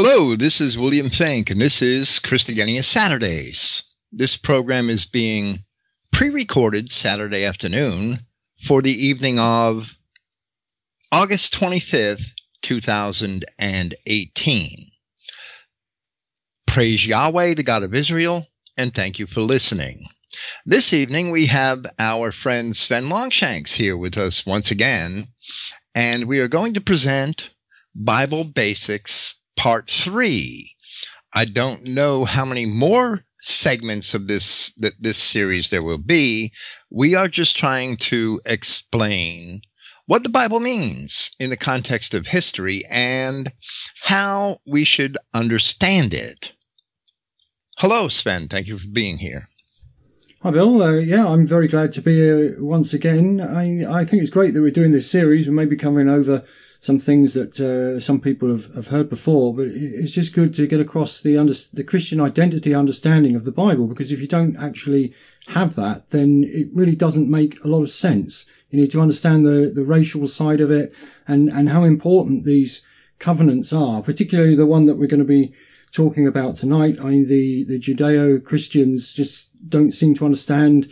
Hello, this is William Finck, and this is Christogenea Saturdays. This program is being pre recorded Saturday afternoon for the evening of August 25th, 2018. Praise Yahweh, the God of Israel, and thank you for listening. This evening we have our friend Sven Longshanks here with us once again, and we are going to present Bible Basics Part 3. I don't know how many more segments of this that this series there will be. We are just trying to explain what the Bible means in the context of history and how we should understand it. Hello, Sven. Thank you for being here. Hi, Bill. Uh, yeah, I'm very glad to be here once again. I, I think it's great that we're doing this series. We may be covering over some things that uh, some people have, have heard before, but it's just good to get across the under, the Christian identity understanding of the Bible because if you don't actually have that, then it really doesn't make a lot of sense. You need to understand the, the racial side of it and, and how important these covenants are, particularly the one that we're going to be talking about tonight. I mean, the, the Judeo-Christians just don't seem to understand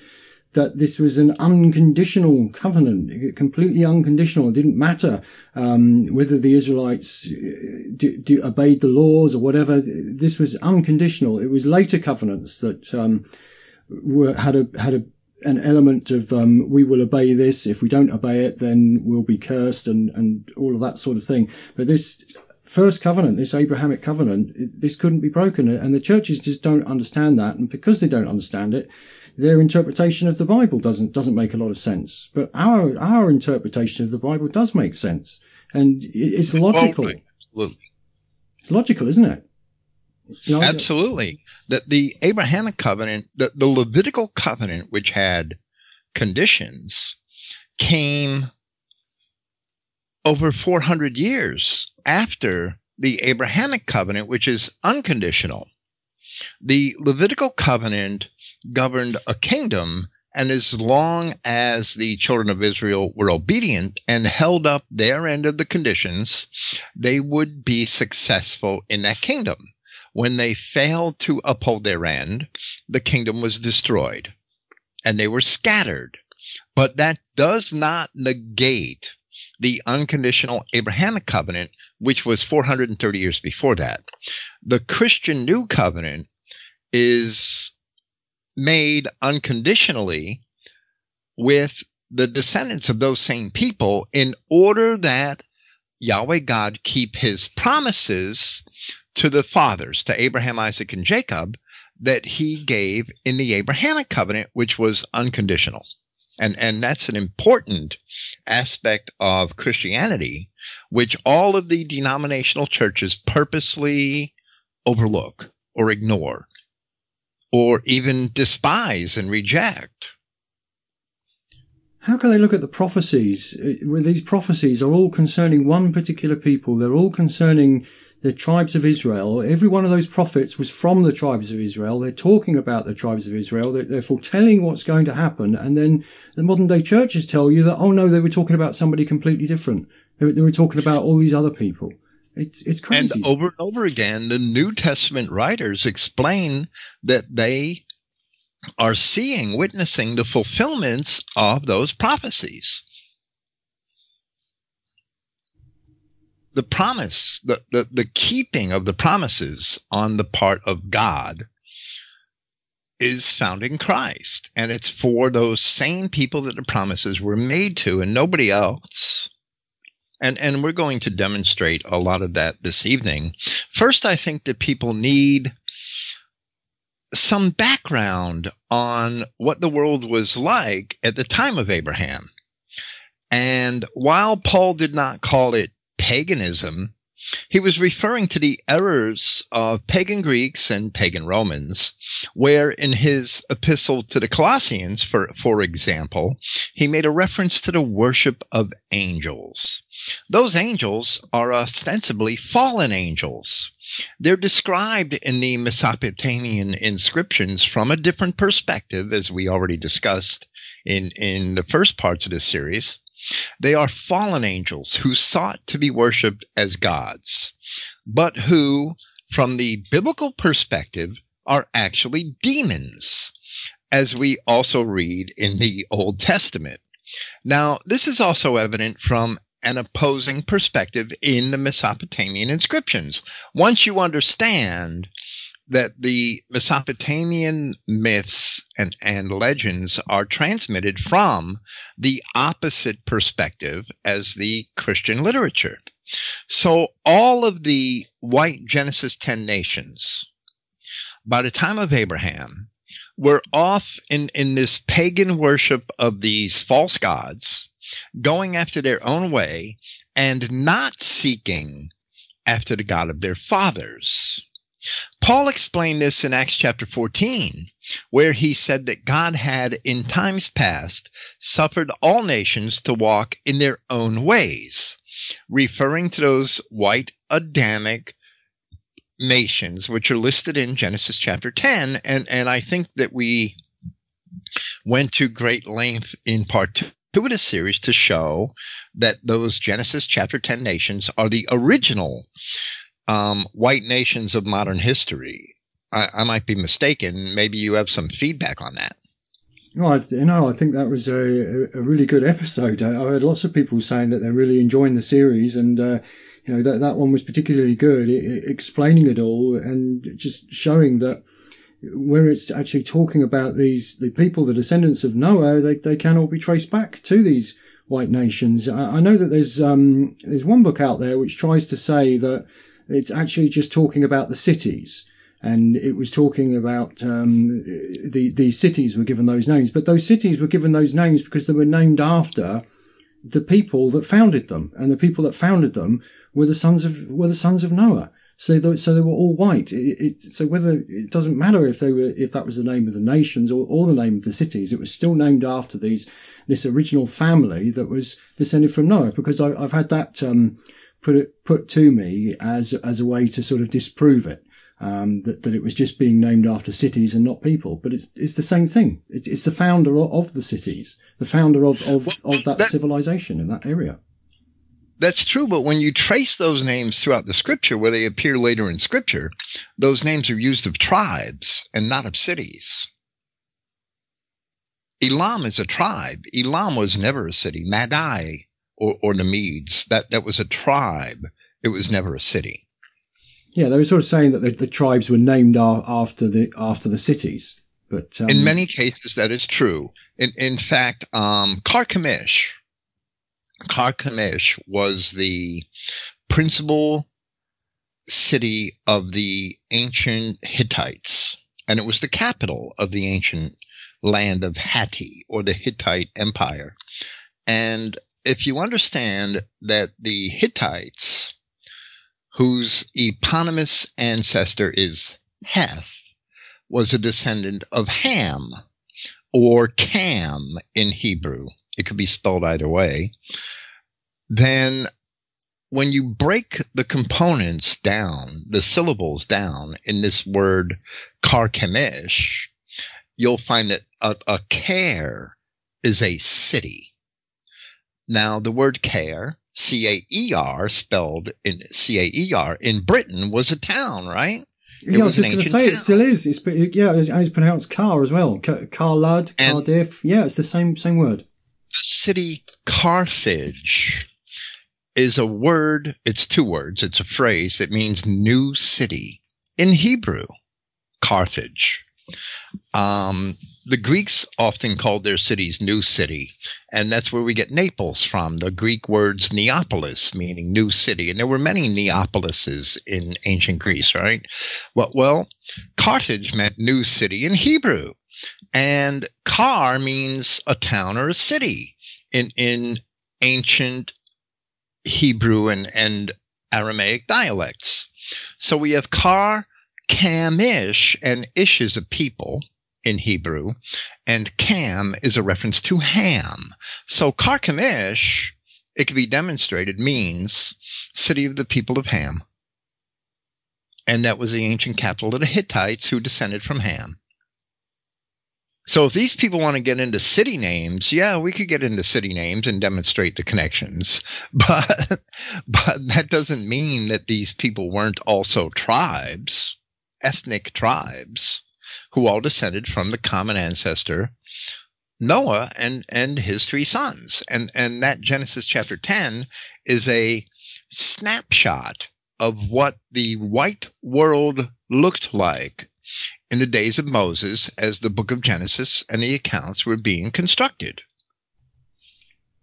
that this was an unconditional covenant, completely unconditional. It didn't matter um, whether the Israelites uh, d- d- obeyed the laws or whatever. This was unconditional. It was later covenants that um, were, had a had a an element of um, we will obey this. If we don't obey it, then we'll be cursed and and all of that sort of thing. But this first covenant, this Abrahamic covenant, this couldn't be broken. And the churches just don't understand that. And because they don't understand it, their interpretation of the Bible doesn't, doesn't make a lot of sense. But our, our interpretation of the Bible does make sense. And it's logical. Absolutely. It's logical, isn't it? You know, Absolutely. That the Abrahamic covenant, the, the Levitical covenant, which had conditions, came over 400 years after the Abrahamic covenant, which is unconditional. The Levitical covenant governed a kingdom, and as long as the children of Israel were obedient and held up their end of the conditions, they would be successful in that kingdom. When they failed to uphold their end, the kingdom was destroyed and they were scattered. But that does not negate the unconditional Abrahamic covenant, which was 430 years before that. The Christian New Covenant is made unconditionally with the descendants of those same people in order that Yahweh God keep his promises to the fathers, to Abraham, Isaac, and Jacob, that he gave in the Abrahamic covenant, which was unconditional. And, and that's an important aspect of Christianity, which all of the denominational churches purposely overlook or ignore or even despise and reject. How can they look at the prophecies? Uh, where these prophecies are all concerning one particular people. They're all concerning the tribes of Israel. Every one of those prophets was from the tribes of Israel. They're talking about the tribes of Israel. They're, foretelling what's going to happen. And then the modern day churches tell you that, oh no, they were talking about somebody completely different. They were talking about all these other people. It's, it's crazy. And over and over again, the New Testament writers explain that they are seeing, witnessing the fulfillments of those prophecies. the promise, the, the, the keeping of the promises on the part of God is found in Christ. And it's for those same people that the promises were made to and nobody else. And, and we're going to demonstrate a lot of that this evening. First, I think that people need some background on what the world was like at the time of Abraham. And while Paul did not call it paganism, he was referring to the errors of pagan Greeks and pagan Romans, where in his epistle to the Colossians, for, for example, he made a reference to the worship of angels. Those angels are ostensibly fallen angels. They're described in the Mesopotamian inscriptions from a different perspective, as we already discussed in, in the first parts of this series. They are fallen angels who sought to be worshiped as gods. but who, from the biblical perspective, are actually demons, as we also read in the Old Testament. Now, this is also evident from an opposing perspective in the Mesopotamian inscriptions. Once you understand that the Mesopotamian myths and, and legends are transmitted from the opposite perspective as the Christian literature. So all of the white Genesis 10 nations, by the time of Abraham, were off in, in this pagan worship of these false gods, going after their own way and not seeking after the God of their fathers. Paul explained this in Acts chapter 14, where he said that God had in times past suffered all nations to walk in their own ways, referring to those white Adamic nations, which are listed in Genesis chapter 10. And, and I think that we went to great length in part of the series to show that those Genesis chapter 10 nations are the original um, white nations of modern history. I, I, might be mistaken. Maybe you have some feedback on that. No, I, you know, I think that was a, a really good episode. I, I, heard lots of people saying that they're really enjoying the series, and uh, you know that that one was particularly good, it, it, explaining it all and just showing that where it's actually talking about these the people, the descendants of Noah, they they can all be traced back to these white nations. I, I know that there's um, there's one book out there which tries to say that it's actually just talking about the cities. And it was talking about um, the these cities were given those names, but those cities were given those names because they were named after the people that founded them, and the people that founded them were the sons of were the sons of Noah. So they, so they were all white. It, it, so whether it doesn't matter if they were if that was the name of the nations or, or the name of the cities, it was still named after these this original family that was descended from Noah. Because I, have had that um, put it put to me as as a way to sort of disprove it. Um, that, that it was just being named after cities and not people, but it's it's the same thing. It's, it's the founder of, of, the cities, the founder of of, well, of that, that civilization in that area. That's true, but when you trace those names throughout the scripture, where they appear later in scripture, those names are used of tribes and not of cities. Elam is a tribe. Elam was never a city. Madai or, or the Medes. That that was a tribe. It was never a city. Yeah, they were sort of saying that the, the tribes were named after the after the cities. But um, in many cases, that is true. In in fact, um, Carchemish, Carchemish was the principal city of the ancient Hittites, and it was the capital of the ancient land of Hatti or the Hittite Empire. And if you understand that the Hittites, whose eponymous ancestor is Heth, was a descendant of Ham or Cam in Hebrew, it could be spelled either way, then when you break the components down, the syllables down in this word Carchemish, you'll find that a, a care is a city. Now, the word care, C A E R, spelled in C A E R, in Britain was a town, right? It yeah, I was just going to say town. it still is. It's yeah, and it's pronounced car as well. Carlud, Cardiff. Yeah, it's the same same word. City Carthage is a word. It's two words. It's a phrase that means new city in Hebrew. Carthage. Um, the Greeks often called their cities New City, and that's where we get Naples from. The Greek words Neapolis, meaning new city, and there were many Neapolises in ancient Greece, right? Well, well, Carthage meant new city in Hebrew, and Kar means a town or a city in in ancient Hebrew and and Aramaic dialects. So we have Kar, Kamish, and Ish is a people in Hebrew, and Cam is a reference to Ham. So Carchemish, it can be demonstrated, means city of the people of Ham. And that was the ancient capital of the Hittites who descended from Ham. So if these people want to get into city names, yeah, we could get into city names and demonstrate the connections. But but that doesn't mean that these people weren't also tribes, ethnic tribes, who all descended from the common ancestor Noah and and his three sons. And and that Genesis chapter 10 is a snapshot of what the white world looked like in the days of Moses as the book of Genesis and the accounts were being constructed.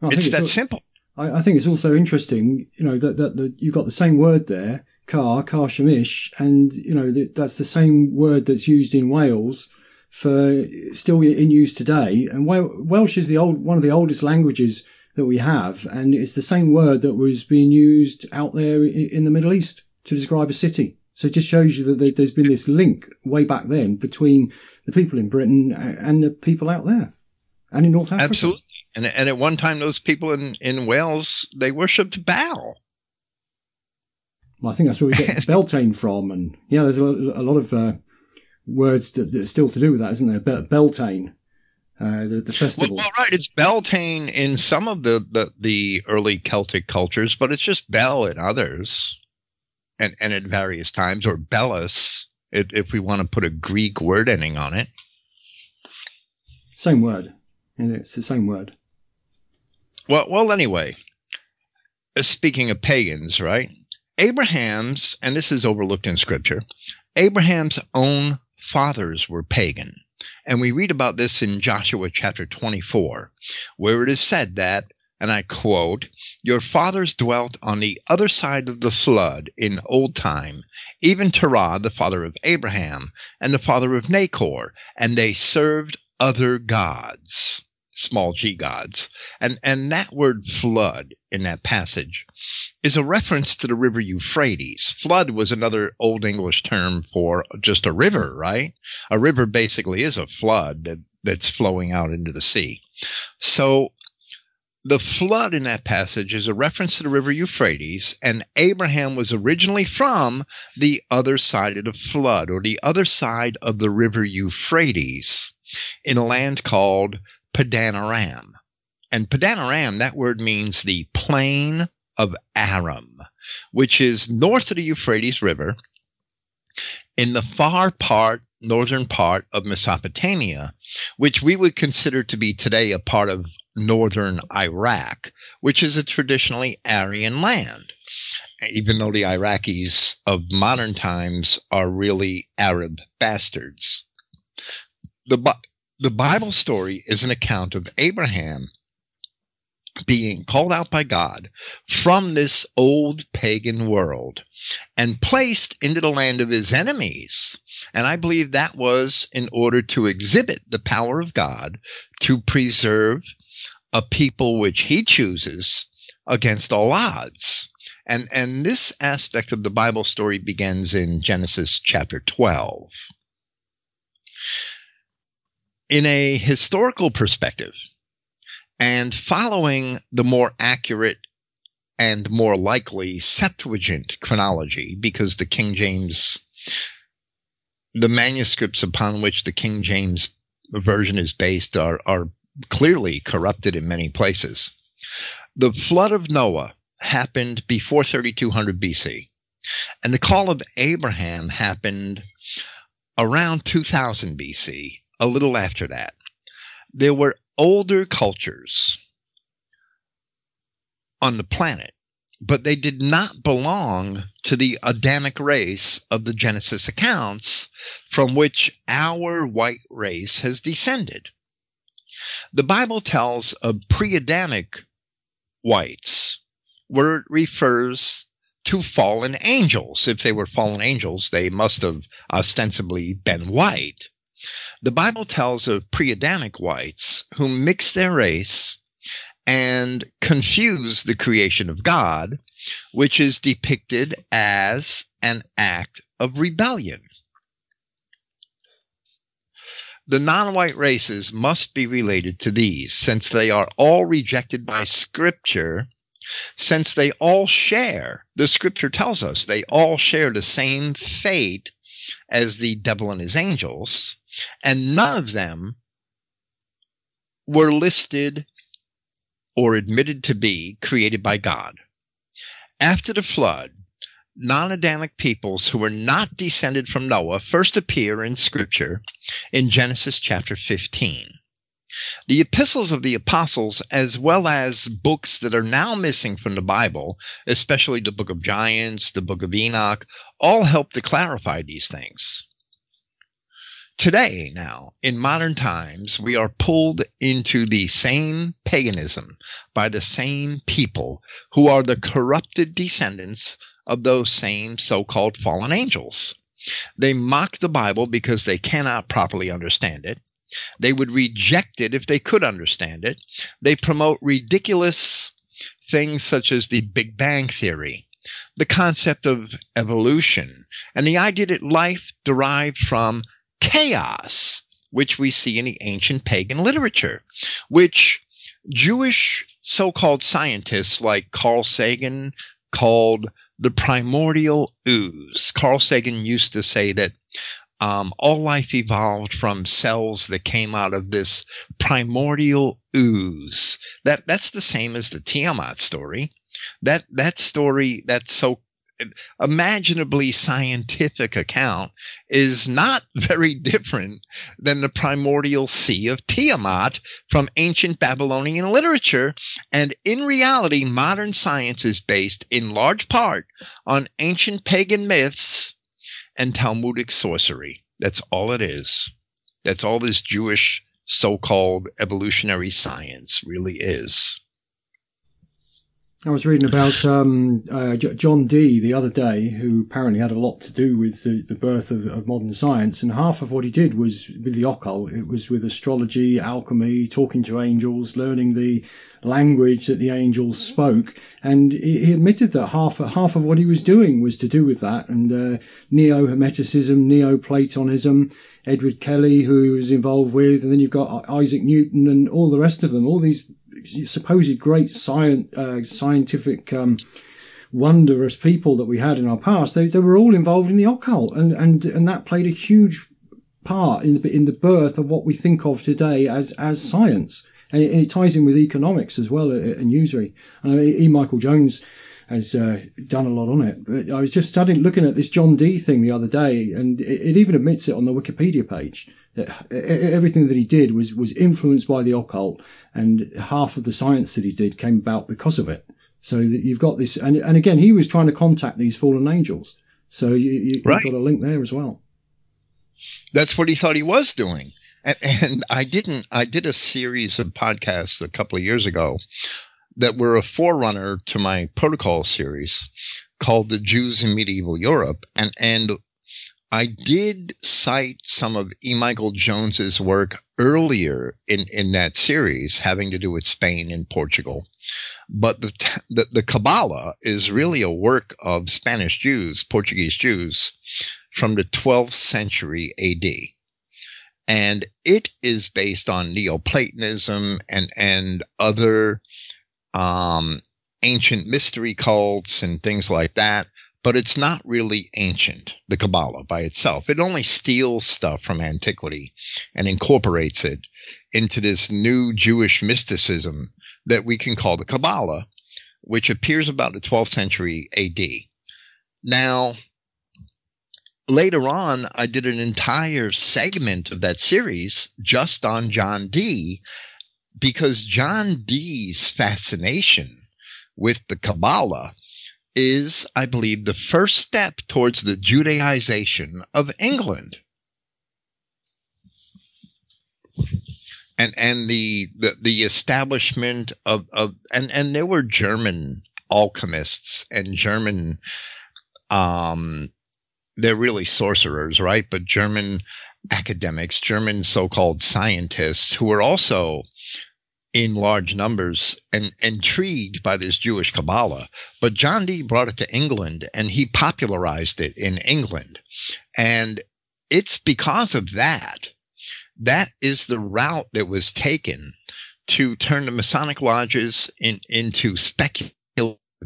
it's that it's, simple. I, I, think it's also interesting, you know, that, that, that you've got the same word there, car, car shemish, and, you know, that, that's the same word that's used in Wales for still in use today. And Welsh is the old, one of the oldest languages that we have. And it's the same word that was being used out there in the Middle East to describe a city. So it just shows you that there's been this link way back then between the people in Britain and the people out there and in North Africa. Absolutely. And, and at one time, those people in, in Wales, they worshipped Baal. Well, I think that's where we get Beltane from. And yeah, there's a, a lot of uh, words that, that, are still to do with that, isn't there? Beltane. Uh, the, the, festival. Well, well, right. It's Beltane in some of the, the, the early Celtic cultures, but it's just Bel in others and, and at various times, or Belus, if, if we want to put a Greek word ending on it. Same word. It's the same word. Well, well. Anyway, uh, speaking of pagans, right? Abraham's, and this is overlooked in Scripture. Abraham's own fathers were pagan, and we read about this in Joshua chapter twenty-four, where it is said that and I quote, Your fathers dwelt on the other side of the flood in old time, even Terah, the father of Abraham, and the father of Nahor, and they served other gods, small g gods. And, and that word flood in that passage is a reference to the river Euphrates. Flood was another Old English term for just a river, right? A river basically is a flood that, that's flowing out into the sea. So the flood in that passage is a reference to the river Euphrates, and Abraham was originally from the other side of the flood, or the other side of the river Euphrates, in a land called Padan Aram. And Padan Aram, that word means the plain of Aram, which is north of the Euphrates River, in the far part, northern part of Mesopotamia, which we would consider to be today a part of northern Iraq, which is a traditionally Aryan land, even though the Iraqis of modern times are really Arab bastards. The, the Bible story is an account of Abraham being called out by God from this old pagan world and placed into the land of his enemies. And I believe that was in order to exhibit the power of God to preserve a people which he chooses against all odds. And, and this aspect of the Bible story begins in Genesis chapter 12. In a historical perspective, and following the more accurate and more likely Septuagint chronology, because the King James, the manuscripts upon which the King James version is based are, are clearly corrupted in many places. The flood of Noah happened before 3200 BC, and the call of Abraham happened around 2000 BC, a little after that. There were older cultures on the planet, but they did not belong to the Adamic race of the Genesis accounts from which our white race has descended. The Bible tells of pre Adamic whites, where it refers to fallen angels. If they were fallen angels, they must have ostensibly been white. The Bible tells of pre Adamic whites who mix their race and confuse the creation of God, which is depicted as an act of rebellion. The non-white races must be related to these, since they are all rejected by Scripture, since they all share, the Scripture tells us, they all share the same fate as the devil and his angels, and none of them were listed or admitted to be created by God. After the flood, non Adamic peoples who were not descended from Noah first appear in Scripture in Genesis chapter 15. The epistles of the apostles, as well as books that are now missing from the Bible, especially the book of Giants, the book of Enoch, all help to clarify these things. Today, now, in modern times, we are pulled into the same paganism by the same people who are the corrupted descendants of those same so called fallen angels. They mock the Bible because they cannot properly understand it. They would reject it if they could understand it. They promote ridiculous things such as the Big Bang Theory, the concept of evolution, and the idea that life derived from chaos, which we see in the ancient pagan literature, which Jewish so called scientists like Carl Sagan called the primordial ooze. Carl Sagan used to say that um, all life evolved from cells that came out of this primordial ooze. That that's the same as the Tiamat story. That that story, that so imaginably scientific account is not very different than the primordial sea of Tiamat from ancient Babylonian literature. And in reality, modern science is based in large part on ancient pagan myths and Talmudic sorcery. That's all it is. That's all this Jewish so called evolutionary science really is. I was reading about um, uh, John Dee the other day, who apparently had a lot to do with the, the birth of, of, modern science, and half of what he did was with the occult. It was with astrology, alchemy, talking to angels, learning the language that the angels spoke, and he, admitted that half half of what he was doing was to do with that. And uh, neo Hermeticism, neo Platonism, Edward Kelly, who he was involved with, and then you've got Isaac Newton and all the rest of them. All these supposed great science, uh, scientific, um, wondrous people that we had in our past, they, they were all involved in the occult and, and, and that played a huge part in the, in the birth of what we think of today as, as science. And it, and it ties in with economics as well uh, and usury. Uh, e. Michael Jones, has uh, done a lot on it. But I was just studying, looking at this John Dee thing the other day, and it, it, even admits it on the Wikipedia page everything that he did was, was influenced by the occult and half of the science that he did came about because of it. So that you've got this, and, and again, he was trying to contact these fallen angels. So you, you, have right. got a link there as well. That's what he thought he was doing. And, and I didn't, I did a series of podcasts a couple of years ago that were a forerunner to my protocol series called the Jews in medieval Europe. And, and I did cite some of E. Michael Jones's work earlier in, in that series having to do with Spain and Portugal. But the, the, the Kabbalah is really a work of Spanish Jews, Portuguese Jews from the 12th century AD. And it is based on Neoplatonism and, and other, um, ancient mystery cults and things like that but it's not really ancient, the Kabbalah by itself. It only steals stuff from antiquity and incorporates it into this new Jewish mysticism that we can call the Kabbalah, which appears about the 12th century AD. Now, later on, I did an entire segment of that series just on John Dee because John Dee's fascination with the Kabbalah is, I believe, the first step towards the Judaization of England. And and the the, the establishment of, of and, and there were German alchemists and German um they're really sorcerers, right? But German academics, German so-called scientists who were also in large numbers and intrigued by this Jewish Kabbalah. But John Dee brought it to England and he popularized it in England. And it's because of that. That is the route that was taken to turn the Masonic lodges in, into speculative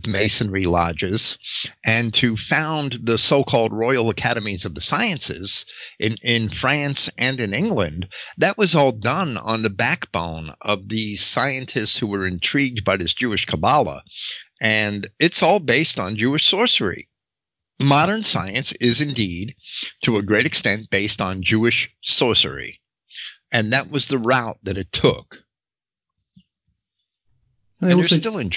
masonry lodges and to found the so-called royal academies of the sciences in, in france and in england. That was all done on the backbone of these scientists who were intrigued by this jewish kabbalah. And it's all based on jewish sorcery. Modern science is indeed to a great extent based on jewish sorcery. And that was the route that it took. They also, still in.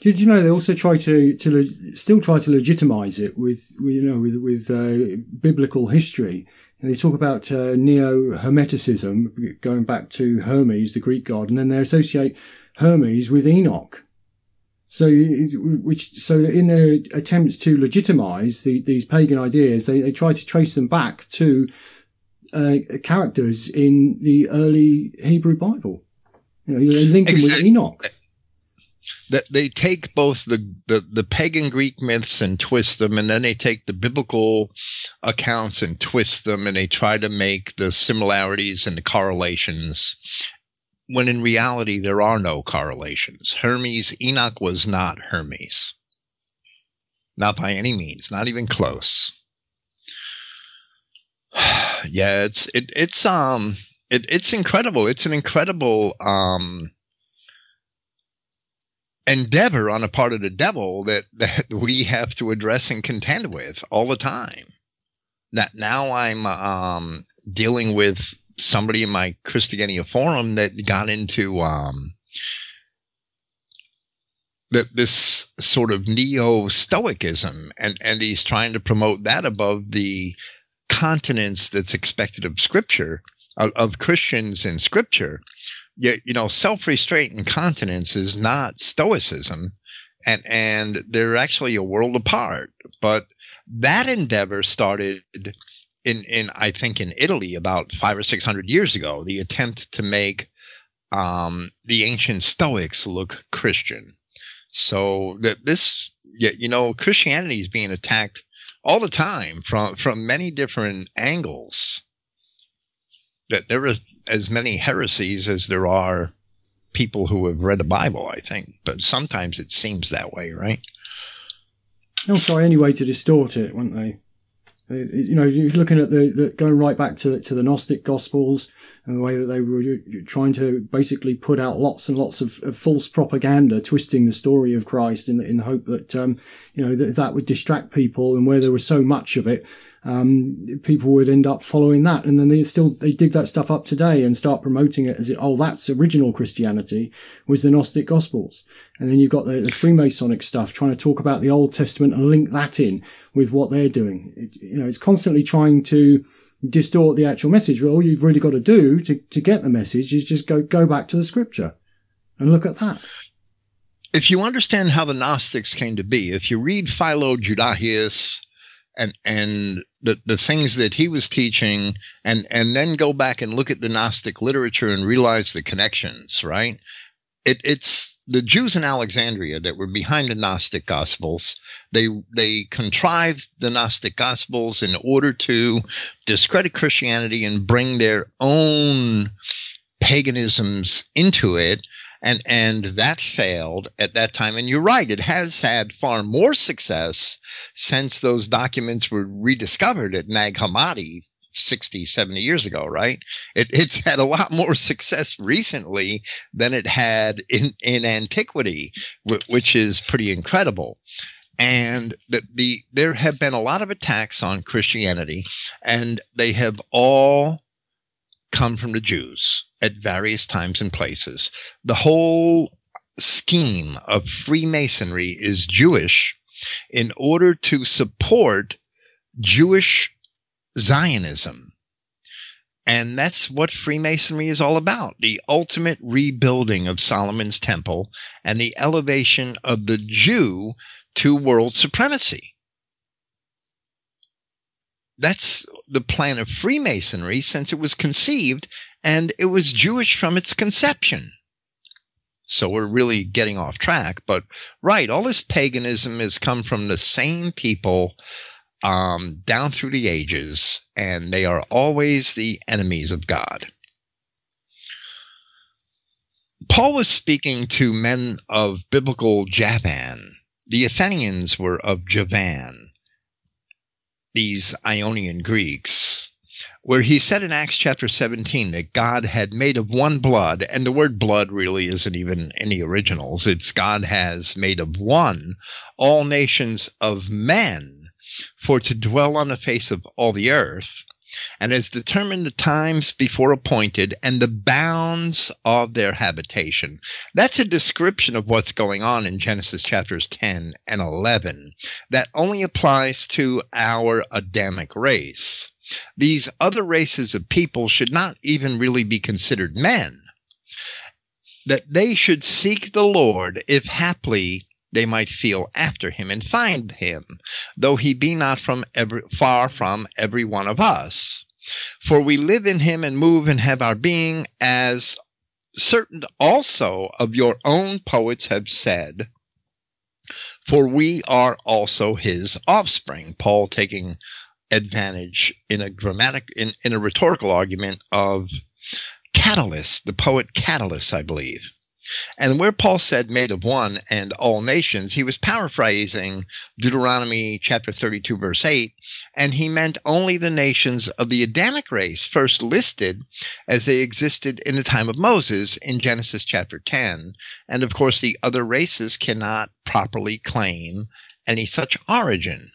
Did you know they also try to to le- still try to legitimize it with, you know with with uh, biblical history? And they talk about uh, neo Hermeticism going back to Hermes, the Greek god, and then they associate Hermes with Enoch. So, which so in their attempts to legitimize the, these pagan ideas, they, they try to trace them back to uh, characters in the early Hebrew Bible. You know, they link them with Enoch that they take both the, the, the pagan Greek myths and twist them, and then they take the biblical accounts and twist them, and they try to make the similarities and the correlations. When in reality, there are no correlations. Hermes, Enoch was not Hermes. Not by any means, not even close. yeah, it's it, it's um it, it's incredible. It's an incredible um endeavor on the part of the devil that, that we have to address and contend with all the time. That now I'm um, dealing with somebody in my Christogenea forum that got into um, that this sort of neo Stoicism, and and he's trying to promote that above the continence that's expected of Scripture of, of Christians in Scripture you, you know, self-restraint and continence is not stoicism, and and they're actually a world apart. But that endeavor started in in I think in Italy about five or six hundred years ago. The attempt to make um, the ancient Stoics look Christian. So that this, you know, Christianity is being attacked all the time from from many different angles. That there is as many heresies as there are people who have read the Bible, I think. But sometimes it seems that way, right? They'll try anyway to distort it, won't they? You know, you're looking at the, the going right back to to the Gnostic Gospels and the way that they were trying to basically put out lots and lots of, of false propaganda, twisting the story of Christ in the, in the hope that um, you know that that would distract people, and where there was so much of it, um, people would end up following that. And then they still, they dig that stuff up today and start promoting it as, oh, that's original Christianity was the Gnostic Gospels. And then you've got the, the Freemasonic stuff trying to talk about the Old Testament and link that in with what they're doing. It, you know, it's constantly trying to, distort the actual message. Well, all you've really got to do to, to get the message is just go, go back to the scripture and look at that. If you understand how the Gnostics came to be, if you read Philo Judaeus and, and the, the things that he was teaching and, and then go back and look at the Gnostic literature and realize the connections, right? It, it's the Jews in Alexandria that were behind the Gnostic Gospels. They they contrived the Gnostic Gospels in order to discredit Christianity and bring their own paganisms into it and and that failed at that time. And you're right it has had far more success since those documents were rediscovered at nag hammadi 60 70 years ago right? It, it's had a lot more success recently than it had in in antiquity which is pretty incredible. And that the there have been a lot of attacks on christianity and they have all come from the Jews at various times and places. The whole scheme of Freemasonry is Jewish in order to support Jewish Zionism. And that's what Freemasonry is all about the ultimate rebuilding of Solomon's temple and the elevation of the Jew to world supremacy that's the plan of Freemasonry since it was conceived and it was Jewish from its conception. So we're really getting off track. But right, all this paganism has come from the same people um, down through the ages, and they are always the enemies of God. Paul was speaking to men of biblical Javan the Athenians were of Javan, these Ionian Greeks, where he said in Acts chapter 17 that God had made of one blood, and the word blood really isn't even any originals. It's God has made of one all nations of men for to dwell on the face of all the earth, and has determined the times before appointed and the bounds of their habitation. That's a description of what's going on in Genesis chapters 10 and 11 that only applies to our Adamic race. These other races of people should not even really be considered men. That they should seek the Lord if haply they might feel after him and find him, though he be not from every, far from every one of us. For we live in him and move and have our being, as certain also of your own poets have said, for we are also his offspring. Paul taking advantage in a grammatic in, in a rhetorical argument of Catalyst, the poet Catalyst, I believe. And where Paul said made of one and all nations, he was paraphrasing Deuteronomy chapter 32 verse 8, and he meant only the nations of the Adamic race first listed as they existed in the time of Moses in Genesis chapter 10. And of course, the other races cannot properly claim any such origin.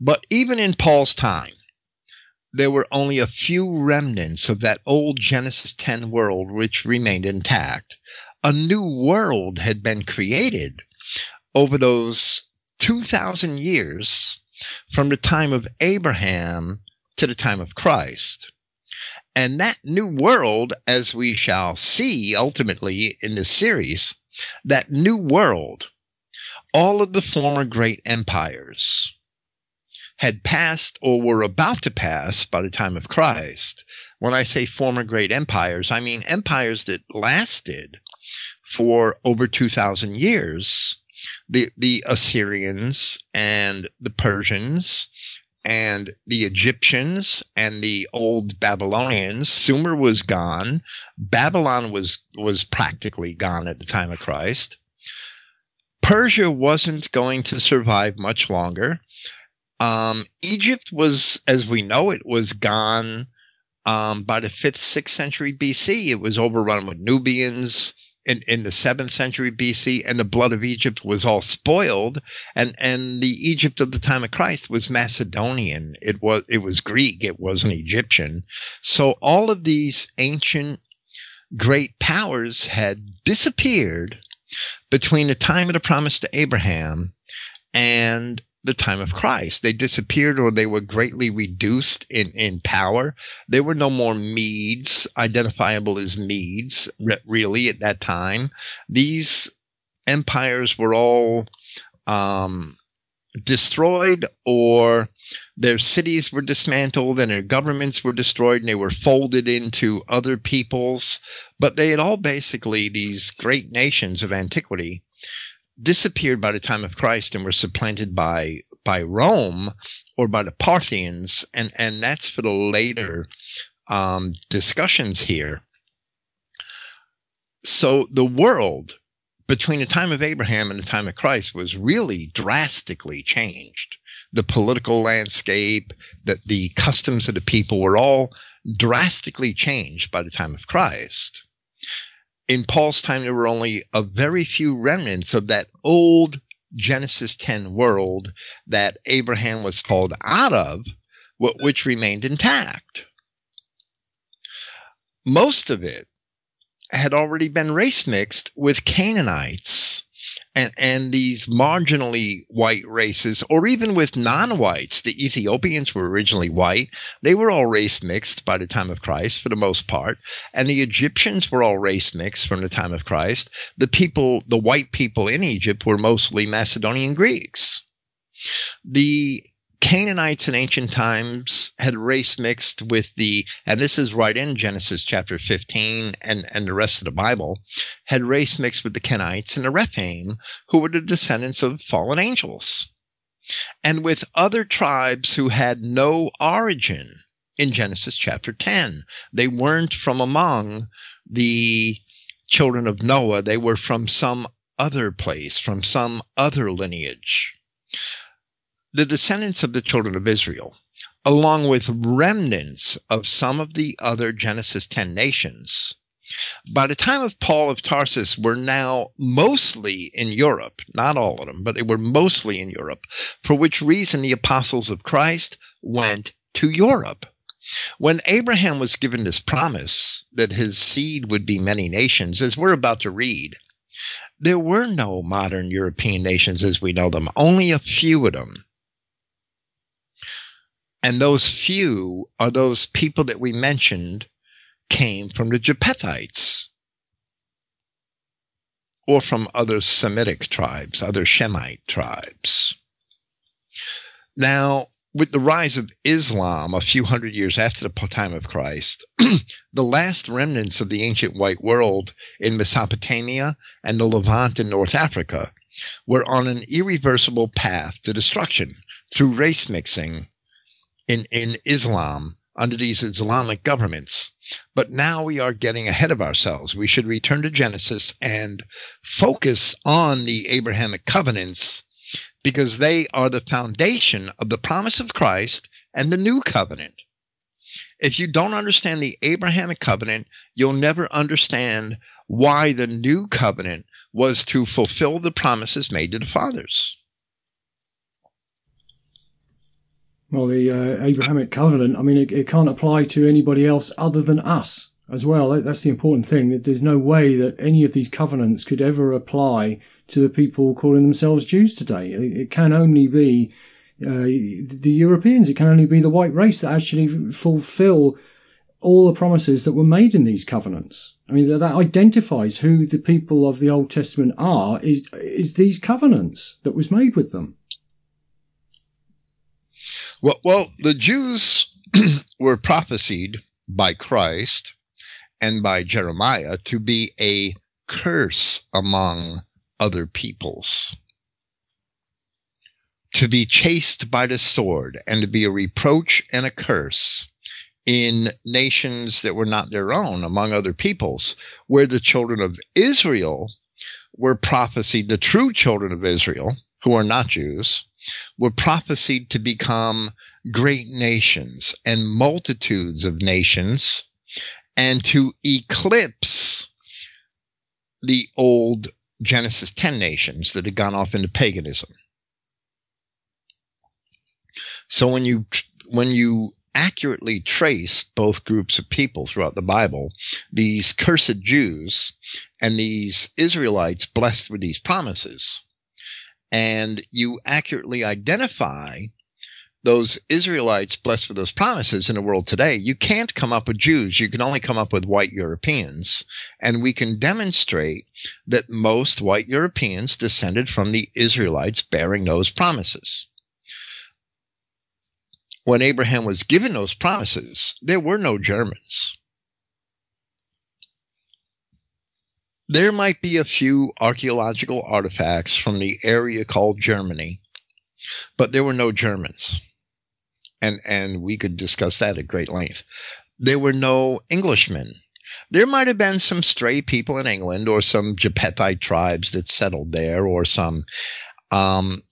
But even in Paul's time, there were only a few remnants of that old Genesis 10 world which remained intact. A new world had been created over those 2,000 years from the time of Abraham to the time of Christ. And that new world, as we shall see ultimately in this series, that new world, all of the former great empires, had passed or were about to pass by the time of Christ. When I say former great empires, I mean empires that lasted for over 2,000 years. The, the Assyrians and the Persians and the Egyptians and the old Babylonians. Sumer was gone. Babylon was, was practically gone at the time of Christ. Persia wasn't going to survive much longer. Um, Egypt was, as we know it, was gone um, by the fifth, sixth century BC. It was overrun with Nubians in, in the seventh century BC, and the blood of Egypt was all spoiled. And and the Egypt of the time of Christ was Macedonian. It was it was Greek. It wasn't Egyptian. So all of these ancient great powers had disappeared between the time of the promise to Abraham and the time of Christ. They disappeared or they were greatly reduced in, in power. There were no more Medes identifiable as Medes, really, at that time. These empires were all um, destroyed or their cities were dismantled and their governments were destroyed and they were folded into other peoples. But they had all basically, these great nations of antiquity, disappeared by the time of Christ and were supplanted by by Rome or by the Parthians, and and that's for the later um, discussions here. So the world between the time of Abraham and the time of Christ was really drastically changed. The political landscape, that the customs of the people were all drastically changed by the time of Christ in Paul's time, there were only a very few remnants of that old Genesis 10 world that Abraham was called out of, which remained intact. Most of it had already been race mixed with Canaanites and, and these marginally white races, or even with non-whites, the Ethiopians were originally white. They were all race mixed by the time of Christ for the most part. And the Egyptians were all race mixed from the time of Christ. The people, the white people in Egypt were mostly Macedonian Greeks. The Canaanites in ancient times had race mixed with the, and this is right in Genesis chapter 15 and, and the rest of the Bible, had race mixed with the Kenites and the Rephaim, who were the descendants of fallen angels. And with other tribes who had no origin in Genesis chapter 10. They weren't from among the children of Noah. They were from some other place, from some other lineage. The descendants of the children of Israel, along with remnants of some of the other Genesis 10 nations, by the time of Paul of Tarsus, were now mostly in Europe, not all of them, but they were mostly in Europe, for which reason the apostles of Christ went to Europe. When Abraham was given this promise that his seed would be many nations, as we're about to read, there were no modern European nations as we know them, only a few of them. And those few are those people that we mentioned came from the Japhethites or from other Semitic tribes, other Shemite tribes. Now, with the rise of Islam a few hundred years after the time of Christ, the last remnants of the ancient white world in Mesopotamia and the Levant in North Africa were on an irreversible path to destruction through race mixing in, in Islam under these Islamic governments. But now we are getting ahead of ourselves. We should return to Genesis and focus on the Abrahamic covenants because they are the foundation of the promise of Christ and the new covenant. If you don't understand the Abrahamic covenant, you'll never understand why the new covenant was to fulfill the promises made to the fathers. Well, the uh, Abrahamic covenant, I mean, it, it, can't apply to anybody else other than us as well. That's the important thing. That there's no way that any of these covenants could ever apply to the people calling themselves Jews today. It, it can only be uh, the Europeans. It can only be the white race that actually fulfill all the promises that were made in these covenants. I mean, that, that identifies who the people of the Old Testament are is, is these covenants that was made with them. Well, well, the Jews were prophesied by Christ and by Jeremiah to be a curse among other peoples, to be chased by the sword, and to be a reproach and a curse in nations that were not their own, among other peoples, where the children of Israel were prophesied, the true children of Israel, who are not Jews, were prophesied to become great nations and multitudes of nations and to eclipse the old Genesis 10 nations that had gone off into paganism. So when you when you accurately trace both groups of people throughout the Bible, these cursed Jews and these Israelites blessed with these promises, and you accurately identify those Israelites blessed with those promises in the world today, you can't come up with Jews. You can only come up with white Europeans. And we can demonstrate that most white Europeans descended from the Israelites bearing those promises. When Abraham was given those promises, there were no Germans. There might be a few archaeological artifacts from the area called Germany, but there were no Germans. And, and we could discuss that at great length. There were no Englishmen. There might have been some stray people in England or some Japhethite tribes that settled there or some um,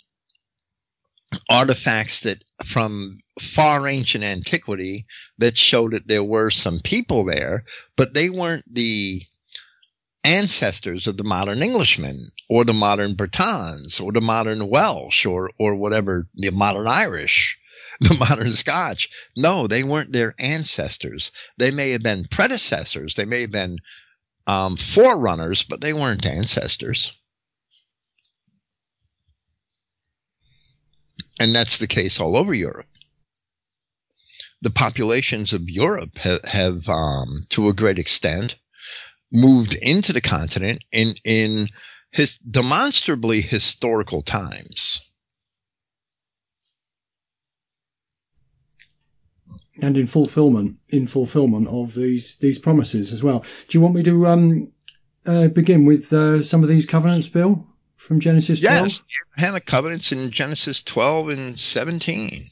artifacts that from far ancient antiquity that showed that there were some people there, but they weren't the ancestors of the modern Englishmen or the modern Britons or the modern Welsh or, or whatever, the modern Irish, the modern Scotch. No, they weren't their ancestors. They may have been predecessors. They may have been um, forerunners, but they weren't ancestors. And that's the case all over Europe. The populations of Europe have, have um, to a great extent, moved into the continent in in his demonstrably historical times. And in fulfillment, in fulfillment of these these promises as well. Do you want me to um, uh, begin with uh, some of these covenants, Bill, from Genesis 12? Yes, Hannah covenants in Genesis 12 and 17.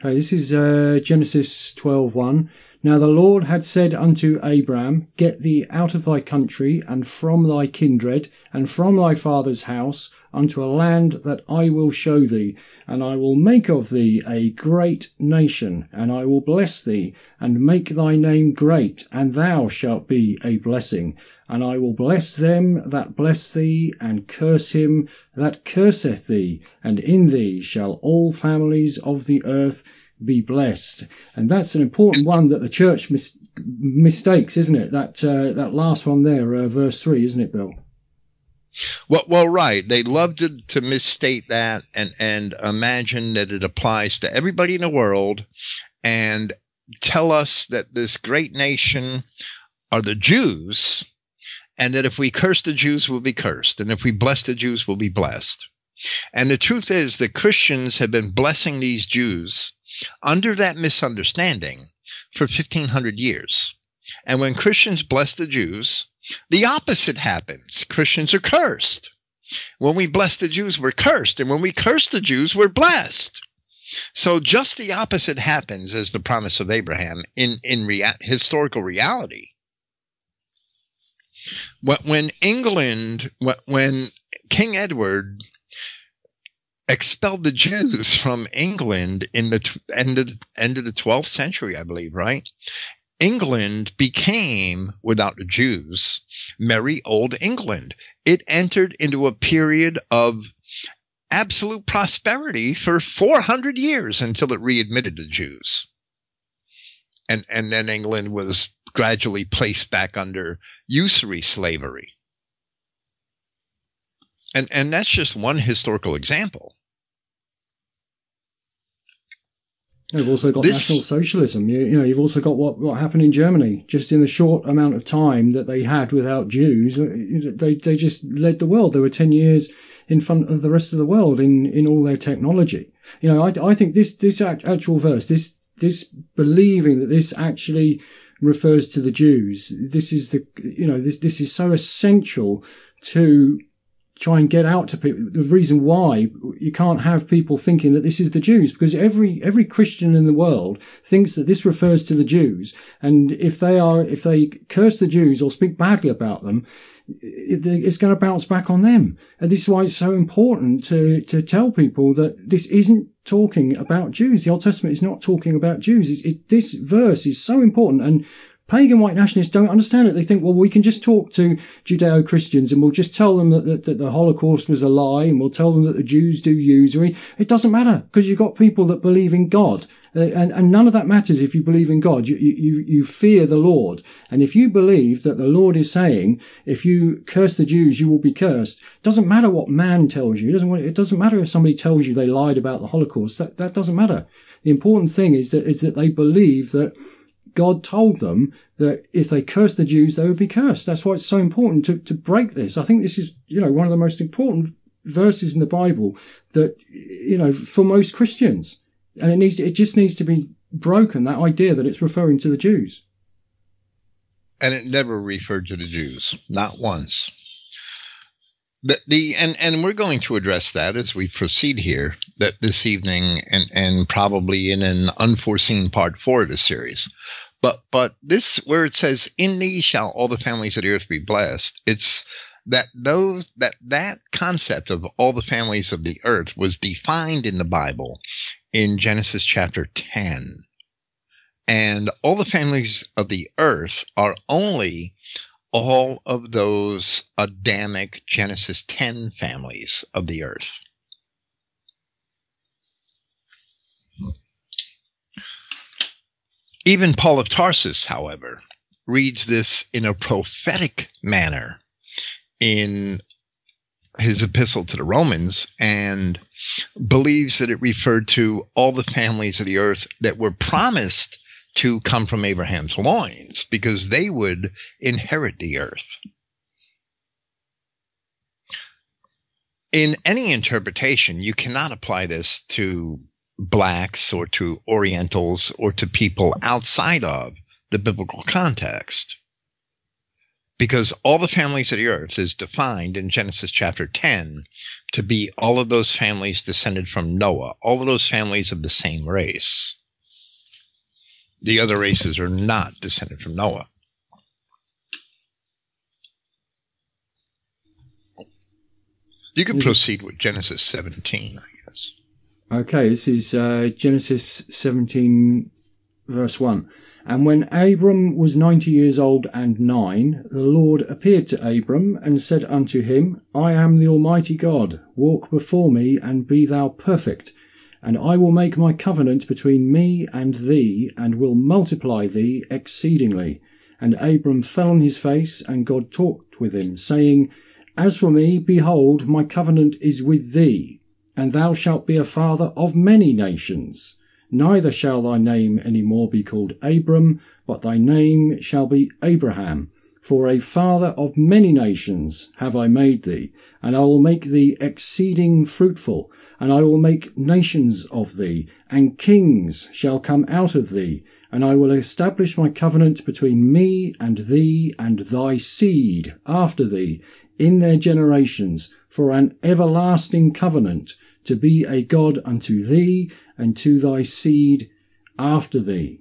Okay, this is uh, Genesis 12.1. Now the Lord had said unto Abram, Get thee out of thy country and from thy kindred and from thy father's house unto a land that I will show thee, and I will make of thee a great nation, and I will bless thee and make thy name great, and thou shalt be a blessing. And I will bless them that bless thee, and curse him that curseth thee, and in thee shall all families of the earth be blessed. And that's an important one that the church mis- mistakes, isn't it? That uh, that last one there, uh, verse three, isn't it, Bill? Well, well, right. They love to, to misstate that and and imagine that it applies to everybody in the world, and tell us that this great nation are the Jews, and that if we curse the Jews, we'll be cursed, and if we bless the Jews, we'll be blessed. And the truth is that Christians have been blessing these Jews under that misunderstanding for 1500 years. And when Christians bless the Jews, the opposite happens. Christians are cursed. When we bless the Jews, we're cursed. And when we curse the Jews, we're blessed. So just the opposite happens as the promise of Abraham in, in rea- historical reality. When England, when King Edward expelled the Jews from England in the t- end of, end of the 12th century, I believe, right? England became, without the Jews, merry old England. It entered into a period of absolute prosperity for 400 years until it readmitted the Jews. And, and then England was gradually placed back under usury slavery. And, and that's just one historical example. You've also got this, National Socialism. You, you, know, you've also got what, what happened in Germany. Just in the short amount of time that they had without Jews, uh, they, they just led the world. They were 10 years in front of the rest of the world in, in all their technology. You know, I, I think this, this actual verse, this, this believing that this actually refers to the Jews, this is the, you know, this, this is so essential to try and get out to people. The reason why you can't have people thinking that this is the Jews, because every, every Christian in the world thinks that this refers to the Jews. And if they are, if they curse the Jews or speak badly about them, it, it's going to bounce back on them. And this is why it's so important to, to tell people that this isn't talking about Jews. The Old Testament is not talking about Jews. It, this verse is so important. And pagan white nationalists don't understand it. They think, well, we can just talk to Judeo-Christians and we'll just tell them that, that, that, the Holocaust was a lie and we'll tell them that the Jews do usury. It doesn't matter because you've got people that believe in God. Uh, and, and none of that matters if you believe in God. You, you, you fear the Lord. And if you believe that the Lord is saying, if you curse the Jews, you will be cursed, it doesn't matter what man tells you. It doesn't, it doesn't matter if somebody tells you they lied about the Holocaust. That, that doesn't matter. The important thing is that, is that they believe that God told them that if they cursed the Jews, they would be cursed. That's why it's so important to, to break this. I think this is, you know, one of the most important verses in the Bible that, you know, for most Christians. And it needs, it just needs to be broken, that idea that it's referring to the Jews. And it never referred to the Jews, not once. The, the and and we're going to address that as we proceed here that this evening and and probably in an unforeseen part four of the series but but this where it says in thee shall all the families of the earth be blessed it's that those that that concept of all the families of the earth was defined in the bible in genesis chapter 10 and all the families of the earth are only all of those Adamic Genesis 10 families of the earth. Even Paul of Tarsus, however, reads this in a prophetic manner in his epistle to the Romans and believes that it referred to all the families of the earth that were promised to come from Abraham's loins because they would inherit the earth. In any interpretation, you cannot apply this to blacks or to Orientals or to people outside of the biblical context. Because all the families of the earth is defined in Genesis chapter 10 to be all of those families descended from Noah, all of those families of the same race. The other races are not descended from Noah. You can proceed with Genesis 17, I guess. Okay, this is uh, Genesis 17, verse 1. And when Abram was ninety years old and nine, the Lord appeared to Abram and said unto him, I am the Almighty God. Walk before me and be thou perfect. And I will make my covenant between me and thee and will multiply thee exceedingly. And Abram fell on his face and God talked with him, saying, as for me, behold, my covenant is with thee, and thou shalt be a father of many nations. Neither shall thy name any more be called Abram, but thy name shall be Abraham. For a father of many nations have I made thee, and I will make thee exceeding fruitful, and I will make nations of thee, and kings shall come out of thee, and I will establish my covenant between me and thee and thy seed after thee in their generations for an everlasting covenant to be a God unto thee and to thy seed after thee.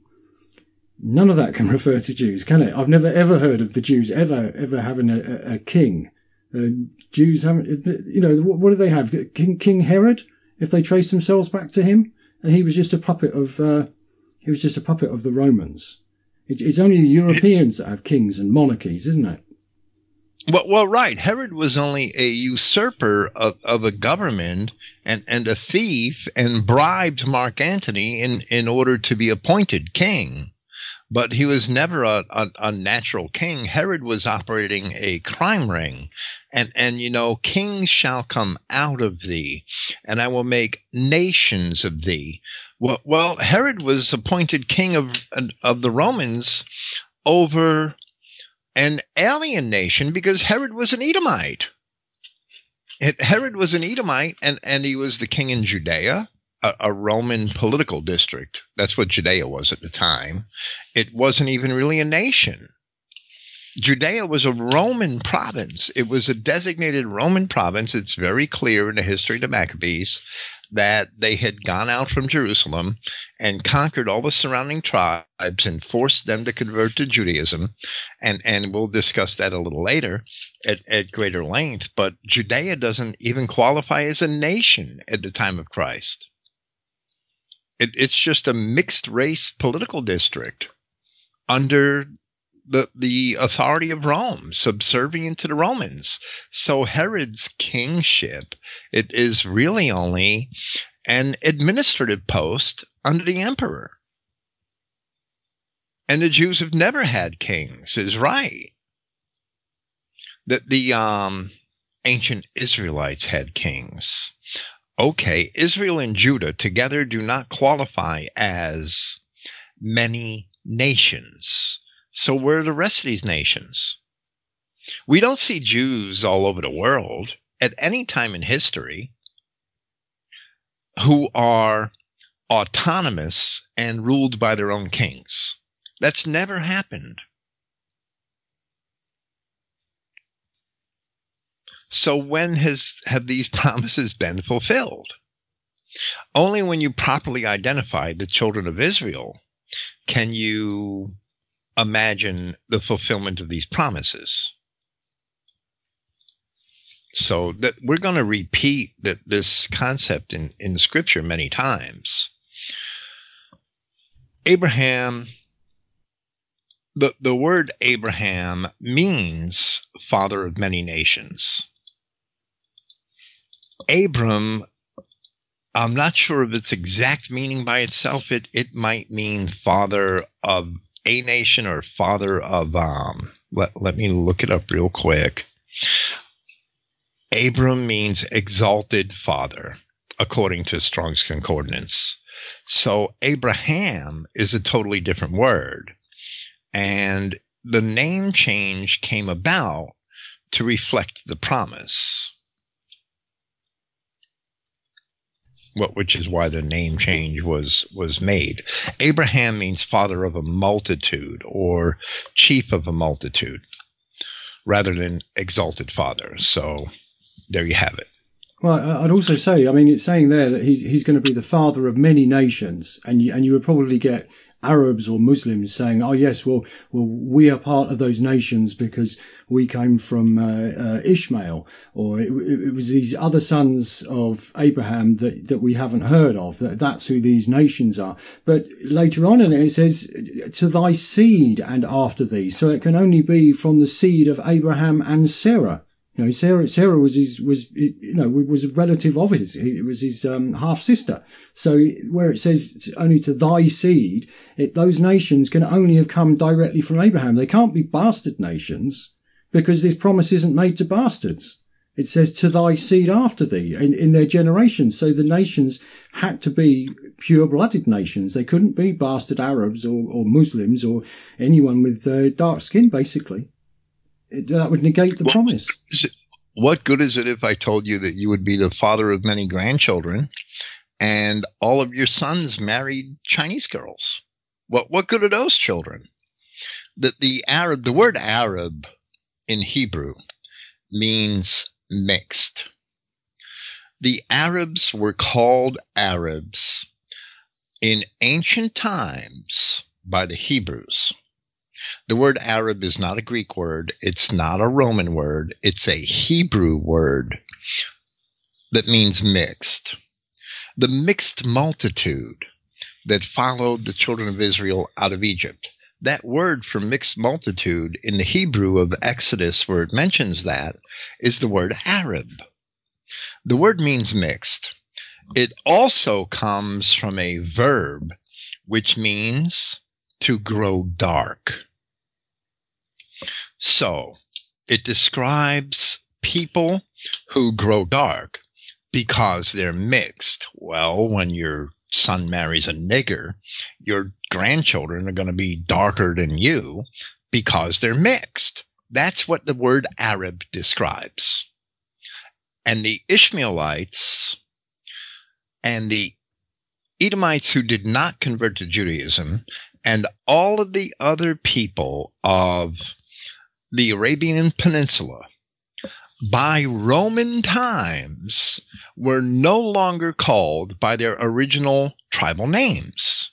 None of that can refer to Jews, can it? I've never ever heard of the Jews ever, ever having a, a, a king. Uh, Jews haven't, you know, what, what, do they have? King, king Herod, if they trace themselves back to him, and he was just a puppet of, uh, he was just a puppet of the Romans. It, it's only the Europeans that have kings and monarchies, isn't it? Well, well, right. Herod was only a usurper of, of a government and, and a thief and bribed Mark Antony in, in order to be appointed king. But he was never a, a, a natural king. Herod was operating a crime ring. And, and, you know, kings shall come out of thee, and I will make nations of thee. Well, well Herod was appointed king of, of the Romans over an alien nation because Herod was an Edomite. Herod was an Edomite, and, and he was the king in Judea, a, a, Roman political district. That's what Judea was at the time. It wasn't even really a nation. Judea was a Roman province. It was a designated Roman province. It's very clear in the history of the Maccabees that they had gone out from Jerusalem and conquered all the surrounding tribes and forced them to convert to Judaism. And, and we'll discuss that a little later at, at greater length. But Judea doesn't even qualify as a nation at the time of Christ. It, it's just a mixed race political district under the the authority of Rome, subservient to the Romans. So Herod's kingship it is really only an administrative post under the emperor. And the Jews have never had kings, is right. That the um, ancient Israelites had kings. Okay, Israel and Judah together do not qualify as many nations. So where are the rest of these nations? We don't see Jews all over the world at any time in history who are autonomous and ruled by their own kings. That's never happened. So when has have these promises been fulfilled? Only when you properly identify the children of Israel can you imagine the fulfillment of these promises. So that we're going to repeat that this concept in, in scripture many times. Abraham, the, the word Abraham means father of many nations. Abram, I'm not sure of its exact meaning by itself. It, it might mean father of a nation or father of um let, let me look it up real quick. Abram means exalted father, according to Strong's Concordance. So Abraham is a totally different word. And the name change came about to reflect the promise. Which is why the name change was was made. Abraham means father of a multitude or chief of a multitude, rather than exalted father. So there you have it. Well, I'd also say, I mean, it's saying there that he's he's going to be the father of many nations, and you, and you would probably get Arabs or Muslims saying, "Oh yes, well, well, we are part of those nations because we came from uh, uh, Ishmael, or it, it, was these other sons of Abraham that that we haven't heard of. That that's who these nations are." But later on in it, it says, "To thy seed and after thee," so it can only be from the seed of Abraham and Sarah. You know, Sarah, Sarah was his, was, you know, was a relative of his. It was his, um, half sister. So where it says only to thy seed, it, those nations can only have come directly from Abraham. They can't be bastard nations because this promise isn't made to bastards. It says to thy seed after thee in, in their generation. So the nations had to be pure blooded nations. They couldn't be bastard Arabs or, or Muslims or anyone with uh, dark skin, basically it, that would negate the well, promise. What good is it if I told you that you would be the father of many grandchildren and all of your sons married Chinese girls? What what good are those children? That the Arab the word Arab in Hebrew means mixed. The Arabs were called Arabs in ancient times by the Hebrews. The word Arab is not a Greek word. It's not a Roman word. It's a Hebrew word that means mixed. The mixed multitude that followed the children of Israel out of Egypt. That word for mixed multitude in the Hebrew of Exodus, where it mentions that, is the word Arab. The word means mixed. It also comes from a verb which means to grow dark. So it describes people who grow dark because they're mixed. Well, when your son marries a nigger, your grandchildren are going to be darker than you because they're mixed. That's what the word Arab describes. And the Ishmaelites and the Edomites who did not convert to Judaism and all of the other people of the Arabian Peninsula by Roman times were no longer called by their original tribal names.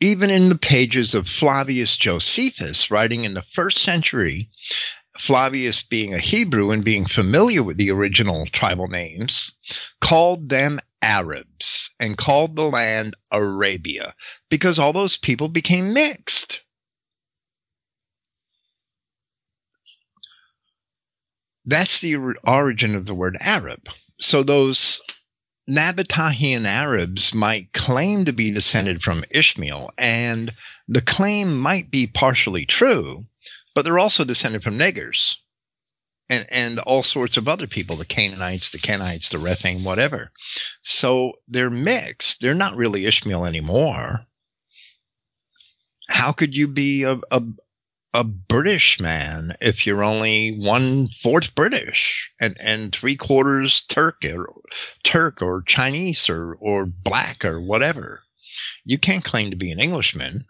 Even in the pages of Flavius Josephus, writing in the first century, Flavius being a Hebrew and being familiar with the original tribal names, called them Arabs and called the land Arabia because all those people became mixed. That's the origin of the word Arab. So those Nabataean Arabs might claim to be descended from Ishmael, and the claim might be partially true, but they're also descended from niggers and, and all sorts of other people, the Canaanites, the Kenites, the Rephaim, whatever. So they're mixed. They're not really Ishmael anymore. How could you be a, a, a British man if you're only one fourth British and, and three quarters Turk or Turk or Chinese or, or black or whatever. You can't claim to be an Englishman.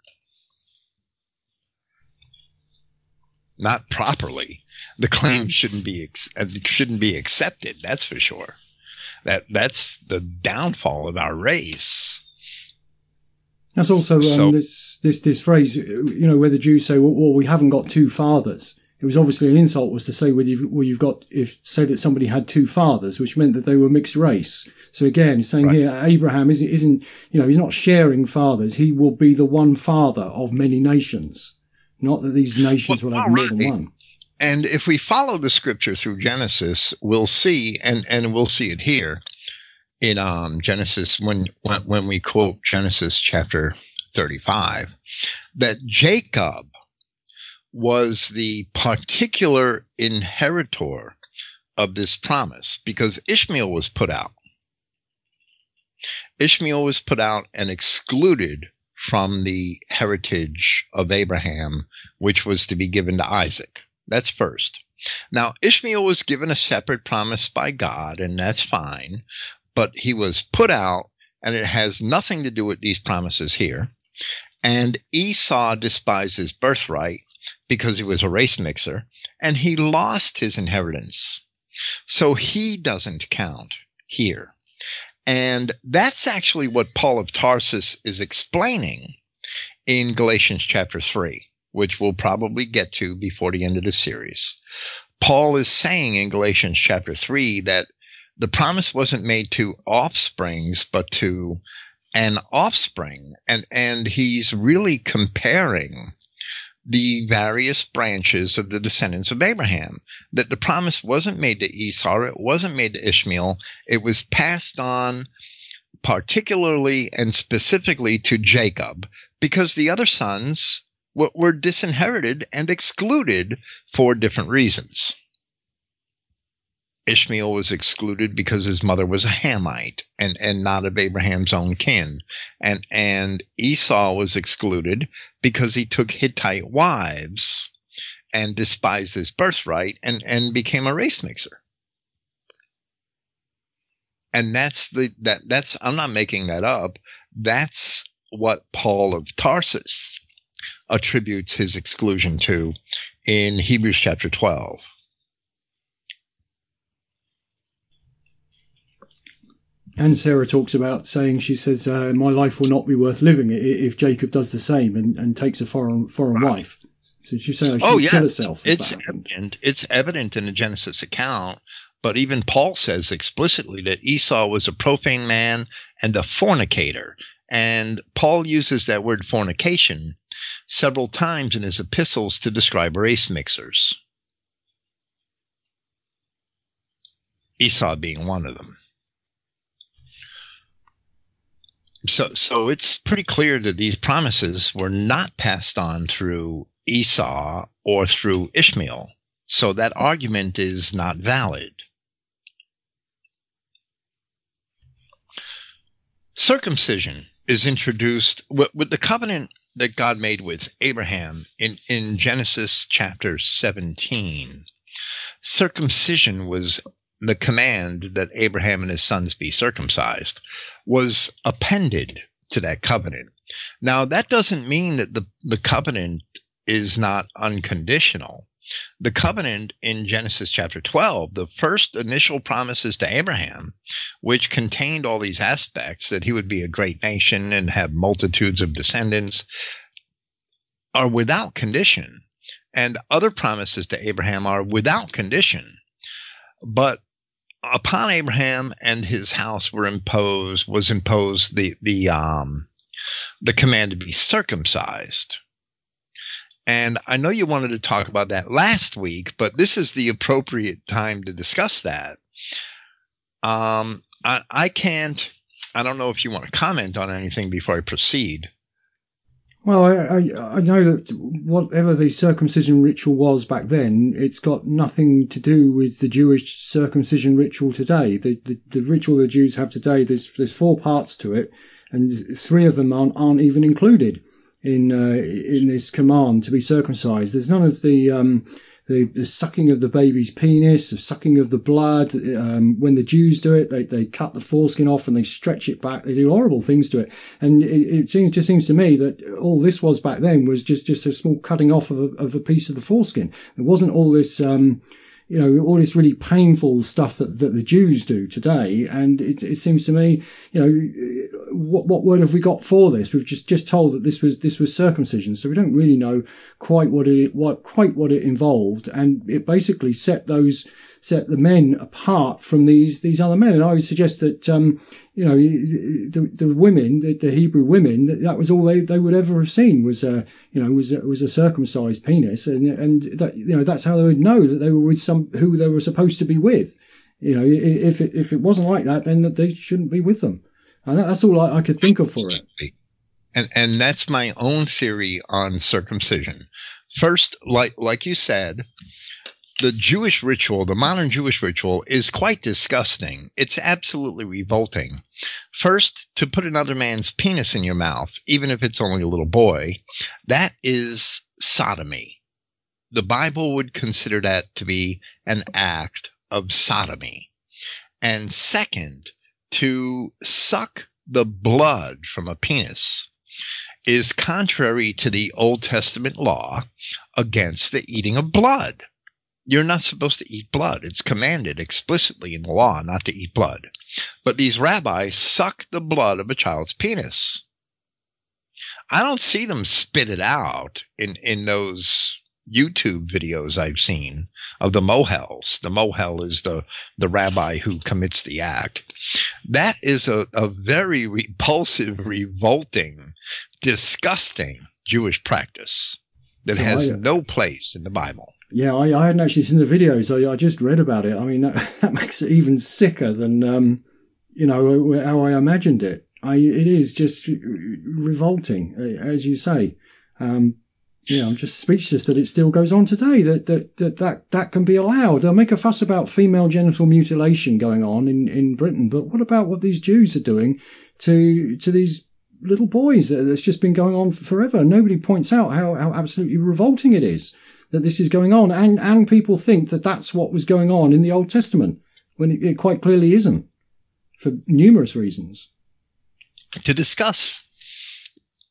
Not properly. The claim hmm. shouldn't be uh, shouldn't be accepted. That's for sure. That that's the downfall of our race that's also um, so, this this this phrase, you know, where the Jews say, "Well, well we haven't got two fathers." It was obviously an insult was to say whether you've, well, you've got if say that somebody had two fathers, which meant that they were mixed race. So again, saying right. here Abraham isn't isn't you know he's not sharing fathers. He will be the one father of many nations. Not that these nations well, will have more than one. And if we follow the scripture through Genesis, we'll see, and and we'll see it here in um, Genesis when, when when we quote Genesis chapter 35 that Jacob was the particular inheritor of this promise because Ishmael was put out. Ishmael was put out and excluded from the heritage of Abraham, which was to be given to Isaac. That's first. Now, Ishmael was given a separate promise by God, and that's fine but he was put out, and it has nothing to do with these promises here. And Esau despised his birthright because he was a race mixer, and he lost his inheritance. So he doesn't count here. And that's actually what Paul of Tarsus is explaining in Galatians chapter 3, which we'll probably get to before the end of the series. Paul is saying in Galatians chapter 3 that the promise wasn't made to offsprings, but to an offspring. And, and he's really comparing the various branches of the descendants of Abraham. That the promise wasn't made to Esau, it wasn't made to Ishmael, it was passed on particularly and specifically to Jacob because the other sons were disinherited and excluded for different reasons. Ishmael was excluded because his mother was a Hamite and, and not of Abraham's own kin. And, and Esau was excluded because he took Hittite wives and despised his birthright and, and became a race mixer. And that's the, that, that's, I'm not making that up. That's what Paul of Tarsus attributes his exclusion to in Hebrews chapter 12. And Sarah talks about saying she says uh, my life will not be worth living if Jacob does the same and, and takes a foreign foreign right. wife. So she's saying she oh, yeah. herself. It's evident. It's evident in the Genesis account, but even Paul says explicitly that Esau was a profane man and a fornicator. And Paul uses that word fornication several times in his epistles to describe race mixers. Esau being one of them. So, so it's pretty clear that these promises were not passed on through Esau or through Ishmael. So that argument is not valid. Circumcision is introduced with, with the covenant that God made with Abraham in, in Genesis chapter 17. Circumcision was the command that Abraham and his sons be circumcised was appended to that covenant. Now, that doesn't mean that the, the covenant is not unconditional. The covenant in Genesis chapter 12, the first initial promises to Abraham, which contained all these aspects that he would be a great nation and have multitudes of descendants, are without condition. And other promises to Abraham are without condition. But upon Abraham and his house were imposed was imposed the the um the command to be circumcised. And I know you wanted to talk about that last week, but this is the appropriate time to discuss that. Um, I, I can't. I don't know if you want to comment on anything before I proceed. Well, I, I, know that whatever the circumcision ritual was back then, it's got nothing to do with the Jewish circumcision ritual today. The, the, the ritual the Jews have today, there's, there's four parts to it, and three of them aren't, aren't even included in, uh, in this command to be circumcised. There's none of the, um, the, the sucking of the baby's penis, the sucking of the blood. Um, when the Jews do it, they, they cut the foreskin off and they stretch it back. They do horrible things to it. And it, it seems, just seems to me that all this was back then was just, just a small cutting off of a, of a piece of the foreskin. It wasn't all this, um, you know, all this really painful stuff that, that the Jews do today. And it, it seems to me, you know, what, what word have we got for this? We've just, just told that this was, this was circumcision. So we don't really know quite what it, what, quite what it involved. And it basically set those, set the men apart from these these other men. And I would suggest that um, you know the, the women, the, the, Hebrew women, that, that was all they, they would ever have seen was a you know was a, was a circumcised penis, and and that you know that's how they would know that they were with some who they were supposed to be with. You know, if it, if it wasn't like that, then they shouldn't be with them. And that, that's all I, I could think of for it. And and that's my own theory on circumcision. First, like like you said, the Jewish ritual, the modern Jewish ritual, is quite disgusting. It's absolutely revolting. First, to put another man's penis in your mouth, even if it's only a little boy, that is sodomy. The Bible would consider that to be an act of sodomy. And second, to suck the blood from a penis is contrary to the Old Testament law against the eating of blood you're not supposed to eat blood. It's commanded explicitly in the law not to eat blood. But these rabbis suck the blood of a child's penis. I don't see them spit it out in, in those YouTube videos I've seen of the mohels. The mohel is the, the rabbi who commits the act. That is a, a very repulsive, revolting, disgusting Jewish practice that oh, has no place in the Bible. Yeah, I, I hadn't actually seen the videos. I, I just read about it. I mean, that, that makes it even sicker than, um, you know, how I imagined it. I, it is just revolting, as you say. Um, yeah, I'm just speechless that it still goes on today. That that that that, that can be allowed. They'll make a fuss about female genital mutilation going on in, in Britain, but what about what these Jews are doing to to these little boys? That's just been going on forever. Nobody points out how, how absolutely revolting it is that this is going on, and and people think that that's what was going on in the Old Testament when it, it quite clearly isn't, for numerous reasons. To discuss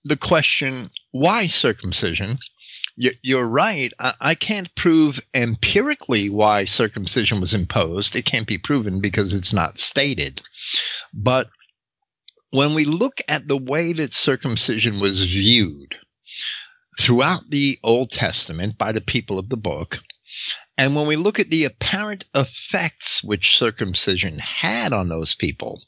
the question why circumcision? You're right. I can't prove empirically why circumcision was imposed. It can't be proven because it's not stated. But when we look at the way that circumcision was viewed throughout the Old Testament by the people of the book, and when we look at the apparent effects which circumcision had on those people,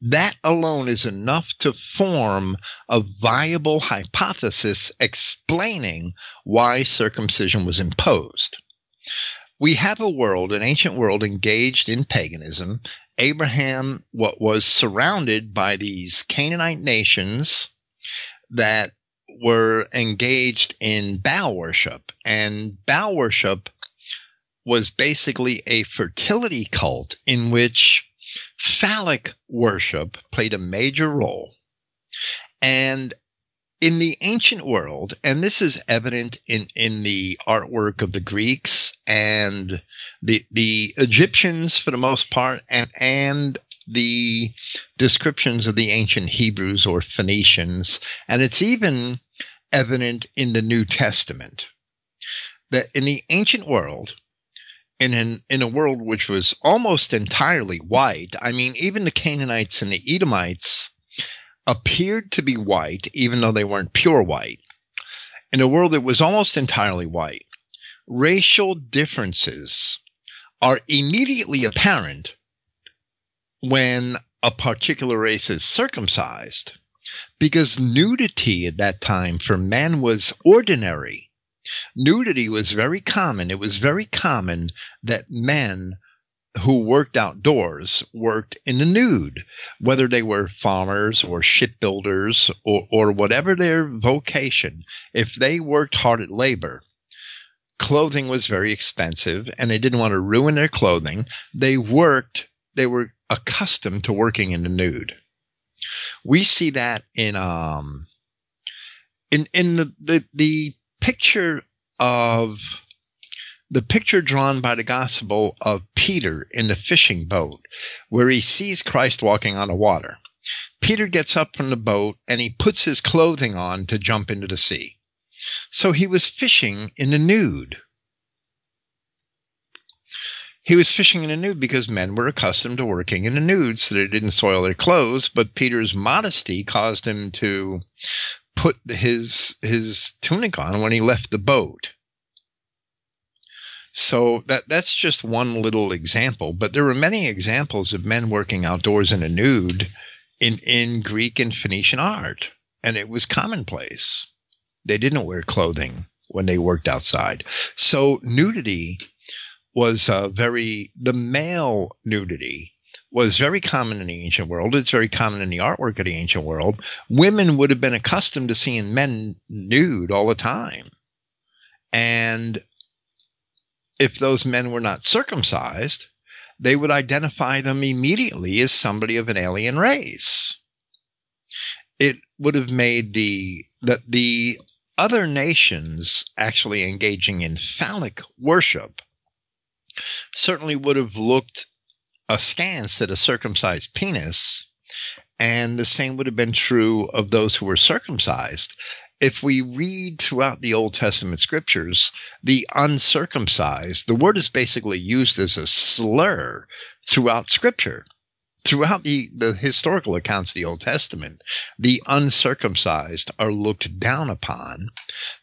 that alone is enough to form a viable hypothesis explaining why circumcision was imposed. We have a world, an ancient world, engaged in paganism. Abraham what was surrounded by these Canaanite nations that were engaged in Baal worship, and Baal worship was basically a fertility cult in which phallic worship played a major role. And in the ancient world, and this is evident in, in the artwork of the Greeks and the the Egyptians for the most part, and and the descriptions of the ancient Hebrews or Phoenicians, and it's even evident in the New Testament that in the ancient world, in an, in a world which was almost entirely white. I mean, even the Canaanites and the Edomites appeared to be white, even though they weren't pure white. In a world that was almost entirely white, racial differences are immediately apparent when a particular race is circumcised because nudity at that time for men was ordinary nudity was very common. It was very common that men who worked outdoors worked in the nude, whether they were farmers or shipbuilders or, or whatever their vocation. If they worked hard at labor, clothing was very expensive and they didn't want to ruin their clothing. They worked, they were accustomed to working in the nude. We see that in, um, in, in the, the, the picture of the picture drawn by the gospel of Peter in the fishing boat, where he sees Christ walking on the water. Peter gets up from the boat and he puts his clothing on to jump into the sea. So he was fishing in the nude. He was fishing in a nude because men were accustomed to working in the nude so they didn't soil their clothes, but Peter's modesty caused him to put his his tunic on when he left the boat. So that that's just one little example, but there were many examples of men working outdoors in a nude in in Greek and Phoenician art, and it was commonplace. They didn't wear clothing when they worked outside. So nudity was uh, very the male nudity was very common in the ancient world. It's very common in the artwork of the ancient world. Women would have been accustomed to seeing men nude all the time. And if those men were not circumcised, they would identify them immediately as somebody of an alien race. It would have made the that the other nations actually engaging in phallic worship certainly would have looked askance at a circumcised penis, and the same would have been true of those who were circumcised. if we read throughout the Old Testament scriptures, the uncircumcised, the word is basically used as a slur throughout scripture. Throughout the, the historical accounts of the Old Testament, the uncircumcised are looked down upon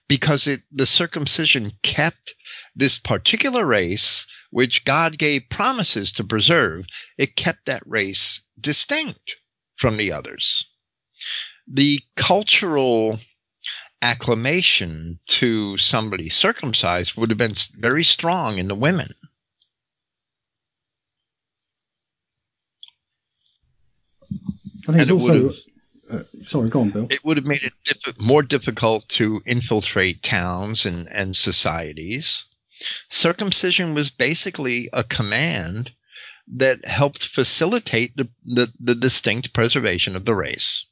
because it, the circumcision kept this particular race, which God gave promises to preserve, it kept that race distinct from the others. The cultural acclamation to somebody circumcised would have been very strong in the women. I think it's also. Uh, sorry, go on, Bill. It would have made it diff- more difficult to infiltrate towns and, and societies. Circumcision was basically a command that helped facilitate the, the, the distinct preservation of the race.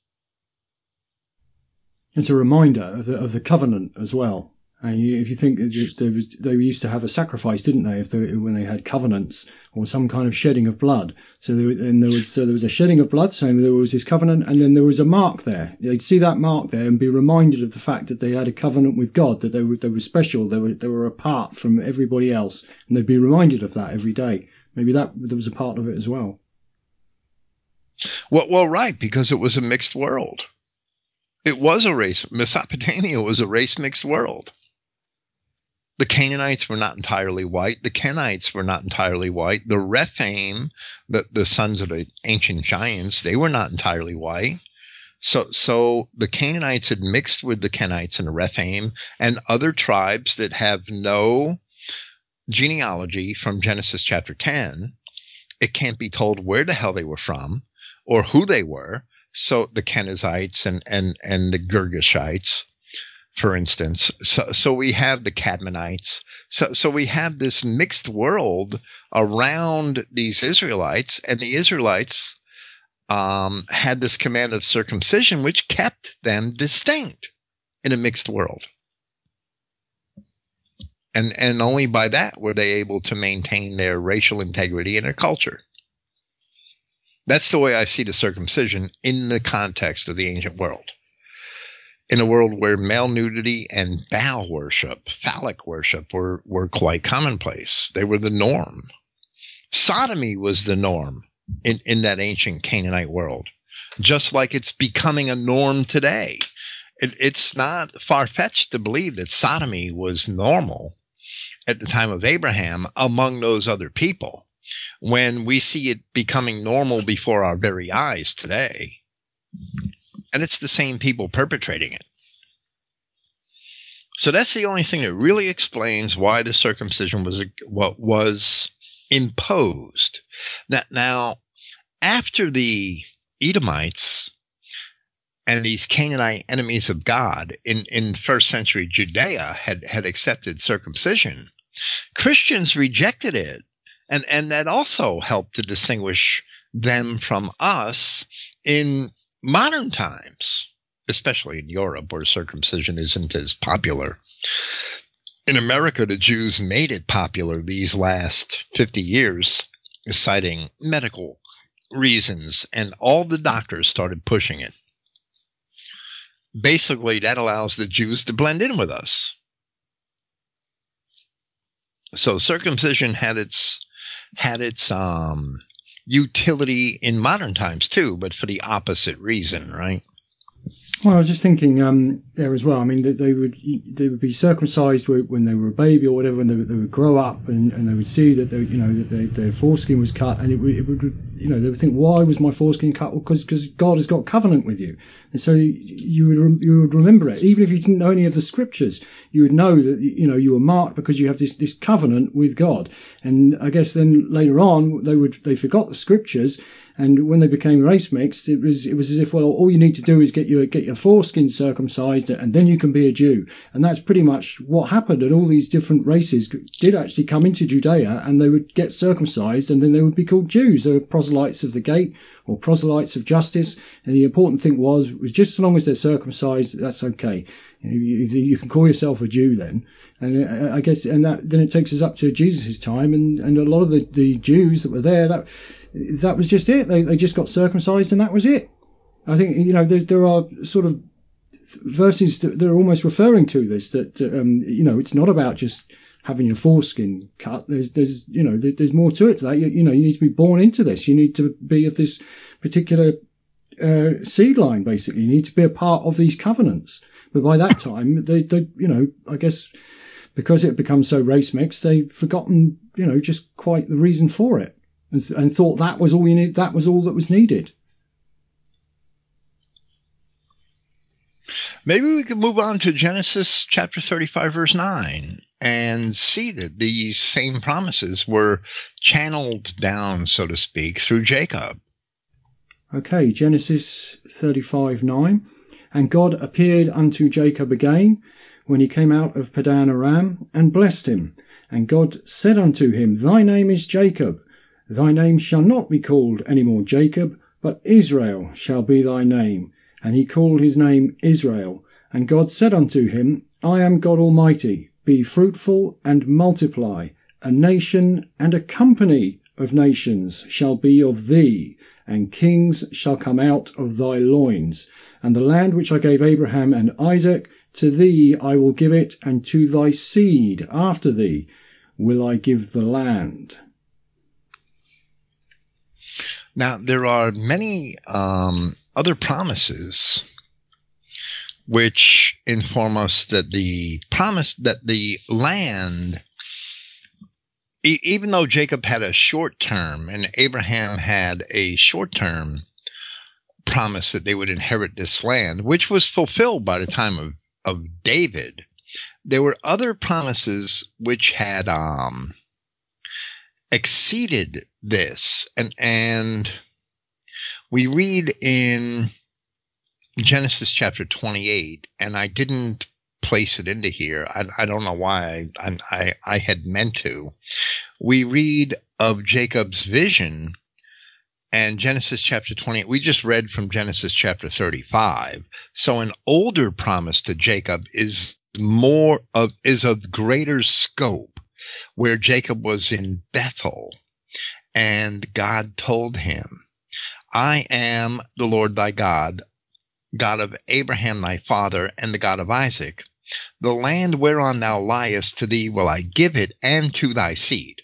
It's a reminder of the, of the covenant as well. And you, if you think was, they used to have a sacrifice, didn't they? If they, when they had covenants or some kind of shedding of blood. So there, and there was, so there was a shedding of blood. So there was this covenant and then there was a mark there. They'd see that mark there and be reminded of the fact that they had a covenant with God, that they were, they were special. They were, they were apart from everybody else. And they'd be reminded of that every day. Maybe that there was a part of it as well. Well, well, right, because it was a mixed world. It was a race. Mesopotamia was a race mixed world. The Canaanites were not entirely white. The Kenites were not entirely white. The Rephaim, the, the sons of the ancient giants, they were not entirely white. So, so the Canaanites had mixed with the Kenites and the Rephaim and other tribes that have no genealogy from Genesis chapter 10. It can't be told where the hell they were from or who they were. So the Kenizzites and, and, and the Girgashites for instance. So, so we have the Cadmonites. So, so we have this mixed world around these Israelites, and the Israelites um, had this command of circumcision, which kept them distinct in a mixed world. And, and only by that were they able to maintain their racial integrity and their culture. That's the way I see the circumcision in the context of the ancient world in a world where male nudity and Baal worship, phallic worship, were, were quite commonplace. They were the norm. Sodomy was the norm in, in that ancient Canaanite world, just like it's becoming a norm today. It, it's not far fetched to believe that sodomy was normal at the time of Abraham among those other people when we see it becoming normal before our very eyes today and it's the same people perpetrating it. So that's the only thing that really explains why the circumcision was what was imposed. That now, after the Edomites and these Canaanite enemies of God in, in first century Judea had, had accepted circumcision, Christians rejected it. And, and that also helped to distinguish them from us in modern times, especially in Europe where circumcision isn't as popular. In America, the Jews made it popular these last 50 years, citing medical reasons, and all the doctors started pushing it. Basically, that allows the Jews to blend in with us. So circumcision had its had its um, utility in modern times too, but for the opposite reason, right? Well, I was just thinking um, there as well. I mean, they would they would be circumcised when they were a baby or whatever, and they, would, they would grow up and, and they would see that they, you know that they, their foreskin was cut, and it would, it would you know they would think, why was my foreskin cut? Because because God has got covenant with you, and so you would you would remember it, even if you didn't know any of the scriptures, you would know that you know you were marked because you have this this covenant with God, and I guess then later on they would they forgot the scriptures and when they became race mixed, it was, it was as if, well, all you need to do is get your, get your foreskin circumcised and then you can be a Jew. And that's pretty much what happened. And all these different races did actually come into Judea and they would get circumcised and then they would be called Jews. They were proselytes of the gate or proselytes of justice. And the important thing was, was just so long as they're circumcised, that's okay. You, you, can call yourself a Jew then. And uh, I guess, and that, then it takes us up to Jesus' time and, and a lot of the, the Jews that were there, that, that was just it. They, they just got circumcised and that was it. I think, you know, there, there are sort of verses that they're almost referring to this, that, um, you know, it's not about just having your foreskin cut. There's, there's, you know, there, there's more to it to that. You, you, know, you need to be born into this. You need to be of this particular, uh, seed line, basically. You need to be a part of these covenants. But by that time, they, they, you know, I guess because it becomes so race mixed, they've forgotten, you know, just quite the reason for it and, and thought that was all you need. That was all that was needed. Maybe we could move on to Genesis chapter 35, verse 9, and see that these same promises were channeled down, so to speak, through Jacob. Okay, Genesis 35, 9. And God appeared unto Jacob again when he came out of Padan Aram and blessed him. And God said unto him, Thy name is Jacob. Thy name shall not be called any more Jacob, but Israel shall be thy name and he called his name Israel. And God said unto him, I am God Almighty. Be fruitful and multiply. A nation and a company of nations shall be of thee, and kings shall come out of thy loins. And the land which I gave Abraham and Isaac, to thee I will give it, and to thy seed after thee will I give the land. Now, there are many um, other promises which inform us that the promise that the land e- even though Jacob had a short term and Abraham had a short term promise that they would inherit this land, which was fulfilled by the time of, of David, there were other promises which had um, exceeded this and and we read in Genesis chapter 28, and I didn't place it into here. I, I don't know why I, I, I had meant to. We read of Jacob's vision and Genesis chapter 28. We just read from Genesis chapter 35. So an older promise to Jacob is more of, is of greater scope where Jacob was in Bethel and God told him, I am the Lord thy God, God of Abraham thy father, and the God of Isaac. The land whereon thou liest, to thee will I give it, and to thy seed.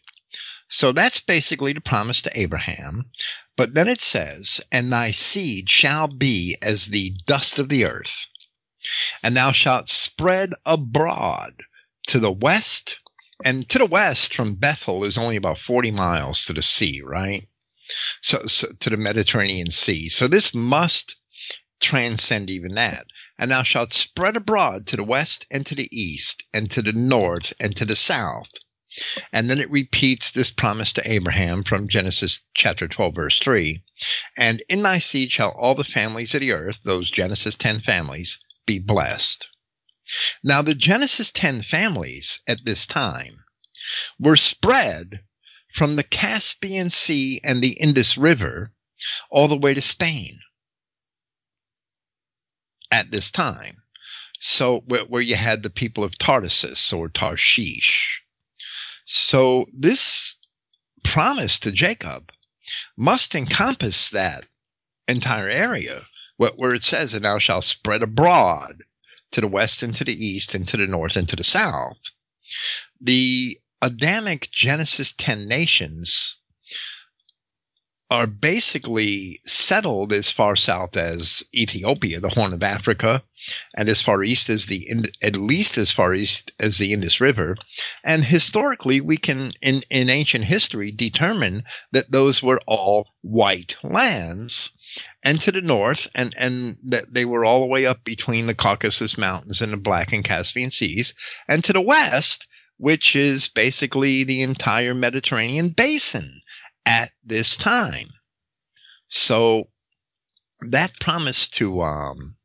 So that's basically the promise to Abraham. But then it says, And thy seed shall be as the dust of the earth, and thou shalt spread abroad to the west. And to the west from Bethel is only about 40 miles to the sea, right? so, so to the Mediterranean Sea. So this must transcend even that. And thou shalt spread abroad to the west and to the east and to the north and to the south. And then it repeats this promise to Abraham from Genesis chapter 12, verse 3. And in thy seed shall all the families of the earth, those Genesis 10 families, be blessed. Now, the Genesis 10 families at this time were spread from the Caspian Sea and the Indus River all the way to Spain at this time. So, where, where you had the people of Tartessus or Tarshish. So, this promise to Jacob must encompass that entire area where it says, And thou shalt spread abroad to the west and to the east and to the north and to the south. The Adamic Genesis 10 nations are basically settled as far south as Ethiopia, the Horn of Africa, and as far east as the at least as far east as the Indus River. And historically, we can in in ancient history determine that those were all white lands. And to the north, and and that they were all the way up between the Caucasus Mountains and the Black and Caspian Seas. And to the west, which is basically the entire Mediterranean basin at this time. So that promise to um,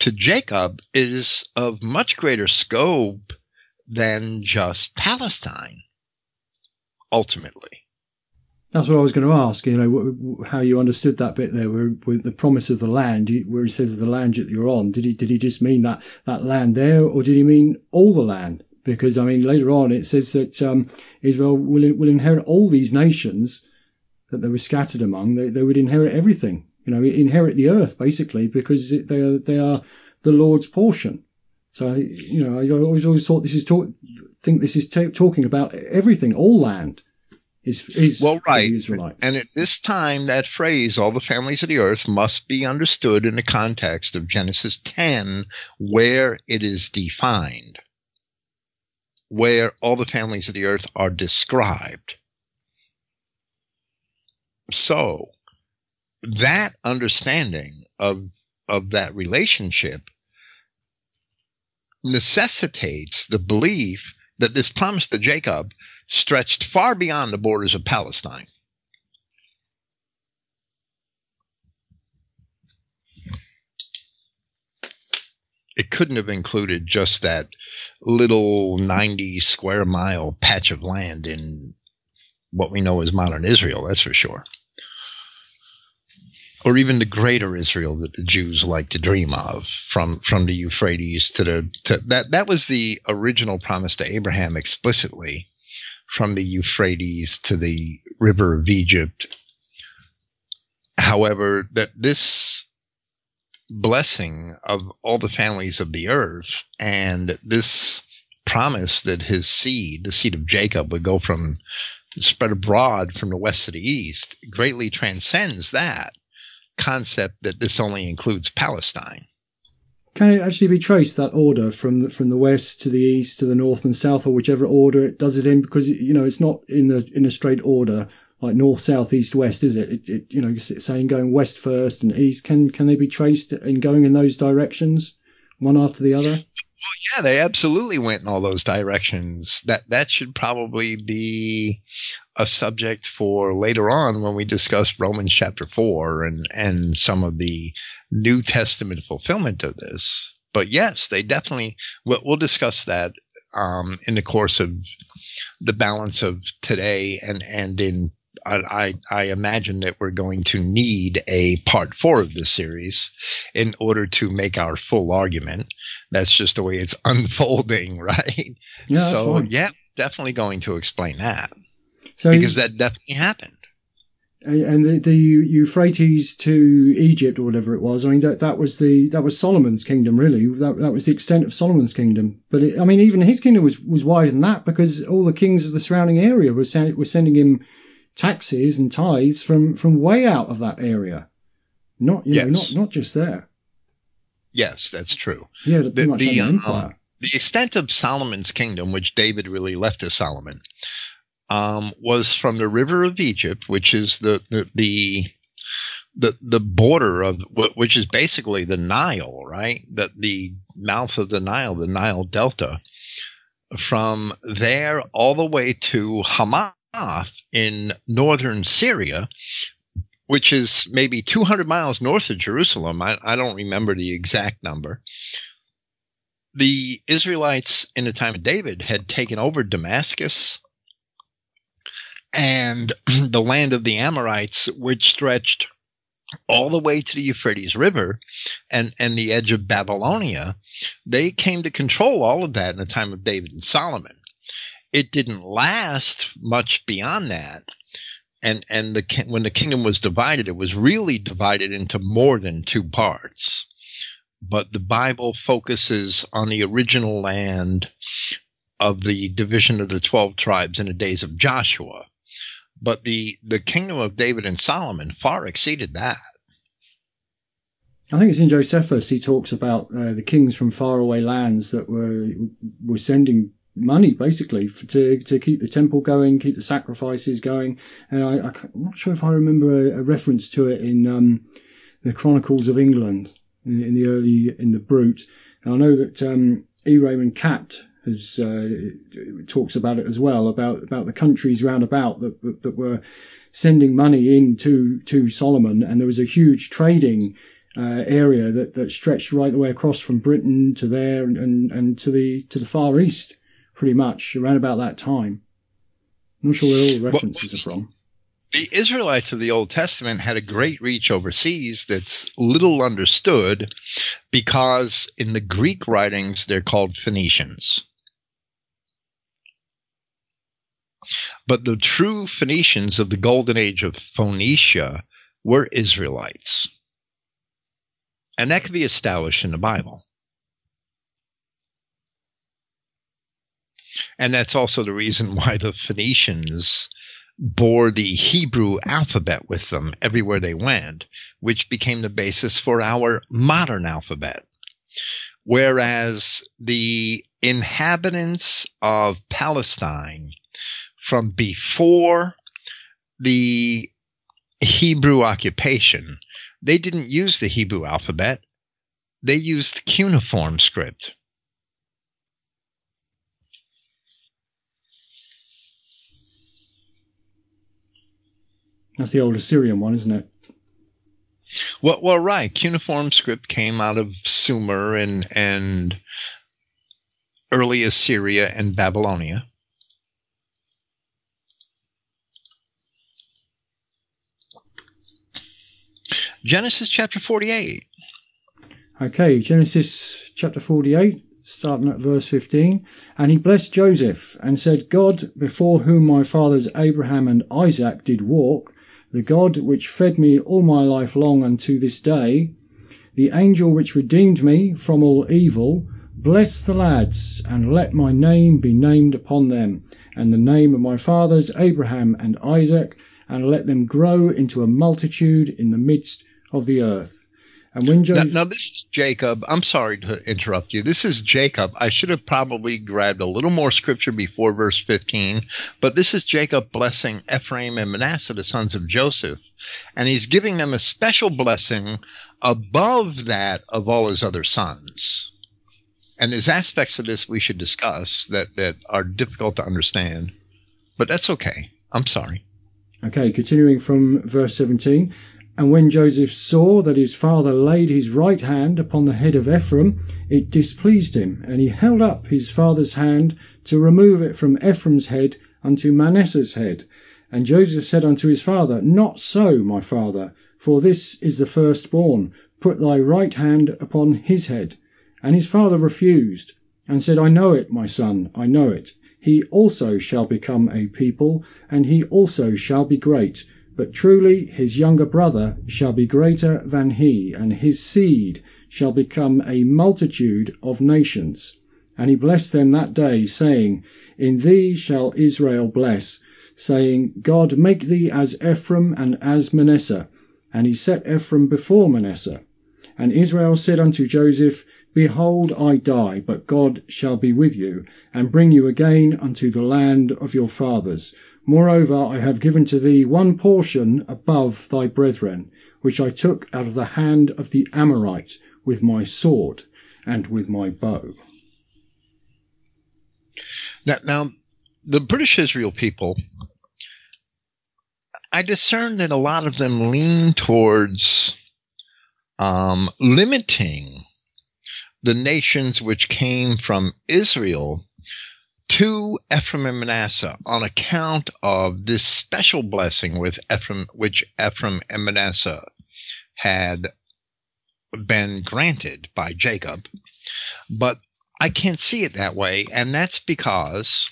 to Jacob is of much greater scope than just Palestine. Ultimately, that's what I was going to ask. You know how you understood that bit there, where, with the promise of the land, where he says the land that you're on. Did he did he just mean that that land there, or did he mean all the land? because I mean later on it says that um, Israel will will inherit all these nations that they were scattered among. They, they would inherit everything, you know, inherit the earth basically because they are they are the Lord's portion. So, you know, I always, always thought this is talk, think this is t- talking about everything, all land is, is well, right. And at this time, that phrase, all the families of the earth, must be understood in the context of Genesis 10, where it is defined, where all the families of the earth are described. So, that understanding of, of that relationship necessitates the belief that this promise to Jacob stretched far beyond the borders of Palestine. It couldn't have included just that little 90 square mile patch of land in what we know as modern Israel, that's for sure or even the greater Israel that the Jews like to dream of, from from the Euphrates to the to that that was the original promise to Abraham explicitly, from the Euphrates to the river of Egypt. However, that this blessing of all the families of the earth and this promise that his seed, the seed of Jacob, would go from spread abroad from the west to the east, greatly transcends that concept that this only includes Palestine. Can it actually be traced that order from the, from the west to the east to the north and south, or whichever order it does it in? Because you know it's not in the in a straight order like north, south, east, west, is it? it, it you know, saying going west first and east. Can can they be traced in going in those directions, one after the other? Yeah, they absolutely went in all those directions. That that should probably be a subject for later on when we discuss Romans chapter 4 and, and some of the New Testament fulfillment of this. But yes, they definitely, we'll, we'll discuss that um, in the course of the balance of today and, and in I, I, imagine that we're going to need a part four of this series in order to make our full argument. That's just the way it's unfolding, right? Yeah. So, yeah, definitely going to explain that. So because that definitely happened. And the, the Euphrates to Egypt or whatever it was. I mean, that, that was the, that was Solomon's kingdom, really. That, that was the extent of Solomon's kingdom. But it, I mean, even his kingdom was, was wider than that because all the kings of the surrounding area were, send, were sending him taxes and tithes from, from way out of that area. Not, you yes. know, not, not just there. Yes, that's true. Yeah, pretty the, much the, empire. the extent of Solomon's kingdom, which David really left to Solomon, um, was from the river of Egypt, which is the, the, the the the border of which is basically the Nile, right? That the mouth of the Nile, the Nile Delta, from there all the way to In northern Syria, which is maybe 200 miles north of Jerusalem. I, I don't remember the exact number. The Israelites in the time of David had taken over Damascus and the land of the Amorites, which stretched all the way to the Euphrates River and, and the edge of Babylonia, they came to control all of that in the time of David and Solomon. It didn't last much beyond that. And, and the, when the kingdom was divided, it was really divided into more than two parts. But the Bible focuses on the original land of the division of the 12 tribes in the days of Joshua but the the kingdom of David and Solomon far exceeded that. I think it's in Josephus he talks about uh, the kings from faraway lands that were were sending money basically for, to to keep the temple going, keep the sacrifices going. And I, am not sure if I remember a, a reference to it in um, the Chronicles of England in, in, the early in the Brute. And I know that um, E. Raymond Capt has uh, talks about it as well about about the countries round about that that were sending money into to Solomon, and there was a huge trading uh, area that that stretched right the way across from Britain to there and, and, and to the to the far east, pretty much around about that time. I'm not sure where all the references are from. The Israelites of the Old Testament had a great reach overseas that's little understood because in the Greek writings they're called Phoenicians. But the true Phoenicians of the golden age of Phoenicia were Israelites. And that can be established in the Bible. And that's also the reason why the Phoenicians bore the Hebrew alphabet with them everywhere they went, which became the basis for our modern alphabet. Whereas the inhabitants of Palestine from before the Hebrew occupation, they didn't use the Hebrew alphabet. They used cuneiform script. That's the old Assyrian one, isn't it? Well, well, right. Cuneiform script came out of Sumer and and early Assyria and Babylonia. Genesis chapter 48. Okay, Genesis chapter 48, starting at verse 15. And he blessed Joseph and said, God, before whom my fathers Abraham and Isaac did walk, the God which fed me all my life long unto this day, the angel which redeemed me from all evil, bless the lads, and let my name be named upon them, and the name of my fathers Abraham and Isaac, and let them grow into a multitude in the midst of the earth. And when now, now, this is Jacob. I'm sorry to interrupt you. This is Jacob. I should have probably grabbed a little more scripture before verse 15, but this is Jacob blessing Ephraim and Manasseh, the sons of Joseph, and he's giving them a special blessing above that of all his other sons. And there's aspects of this we should discuss that, that are difficult to understand, but that's okay. I'm sorry. Okay, continuing from verse 17. And when Joseph saw that his father laid his right hand upon the head of Ephraim, it displeased him, and he held up his father's hand to remove it from Ephraim's head unto Manasseh's head. And Joseph said unto his father, Not so, my father, for this is the firstborn. Put thy right hand upon his head. And his father refused, and said, I know it, my son, I know it. He also shall become a people, and he also shall be great but truly his younger brother shall be greater than he, and his seed shall become a multitude of nations. And he blessed them that day, saying, In thee shall Israel bless, saying, God make thee as Ephraim and as Manasseh. And he set Ephraim before Manasseh. And Israel said unto Joseph, Behold, I die, but God shall be with you, and bring you again unto the land of your fathers. Moreover, I have given to thee one portion above thy brethren, which I took out of the hand of the Amorite with my sword and with my bow. Now, now the British Israel people, I discern that a lot of them lean towards um, limiting the nations which came from Israel to Ephraim and Manasseh on account of this special blessing with Ephraim, which Ephraim and Manasseh had been granted by Jacob. But I can't see it that way, and that's because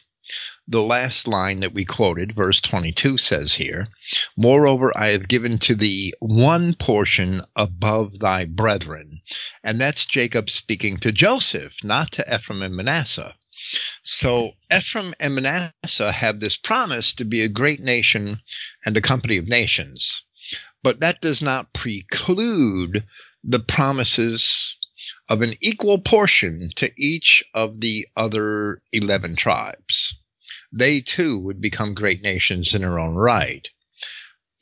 the last line that we quoted, verse 22, says here, Moreover, I have given to thee one portion above thy brethren. And that's Jacob speaking to Joseph, not to Ephraim and Manasseh. So Ephraim and Manasseh have this promise to be a great nation and a company of nations. But that does not preclude the promises of an equal portion to each of the other 11 tribes they too would become great nations in their own right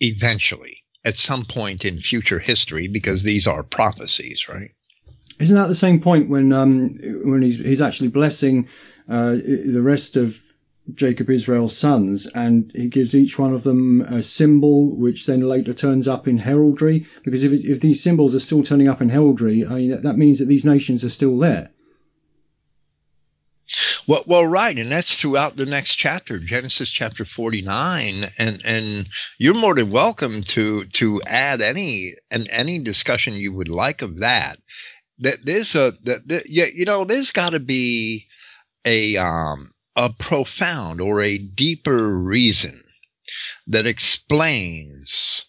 eventually at some point in future history because these are prophecies, right? Isn't that the same point when um, when he's he's actually blessing uh, the rest of Jacob Israel's sons, and he gives each one of them a symbol, which then later turns up in heraldry. Because if if these symbols are still turning up in heraldry, I mean, that means that these nations are still there. Well, well, right, and that's throughout the next chapter, Genesis chapter forty nine, and and you're more than welcome to to add any and any discussion you would like of that. That there's a that, that yeah, you know, there's got to be a um a profound or a deeper reason that explains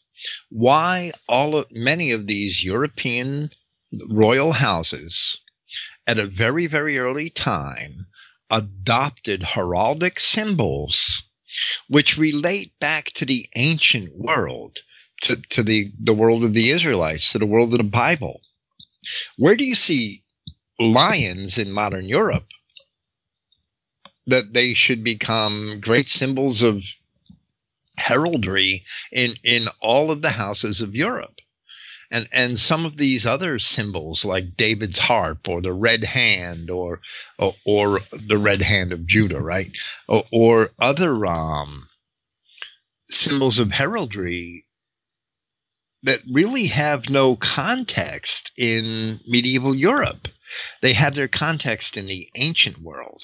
why all of many of these European royal houses at a very very early time adopted heraldic symbols which relate back to the ancient world, to, to the, the world of the Israelites, to the world of the Bible. Where do you see lions in modern Europe? That they should become great symbols of heraldry in, in all of the houses of Europe and and some of these other symbols like David's harp or the red hand or or, or the red hand of Judah, right? Or, or other um, symbols of heraldry that really have no context in medieval Europe. They have their context in the ancient world.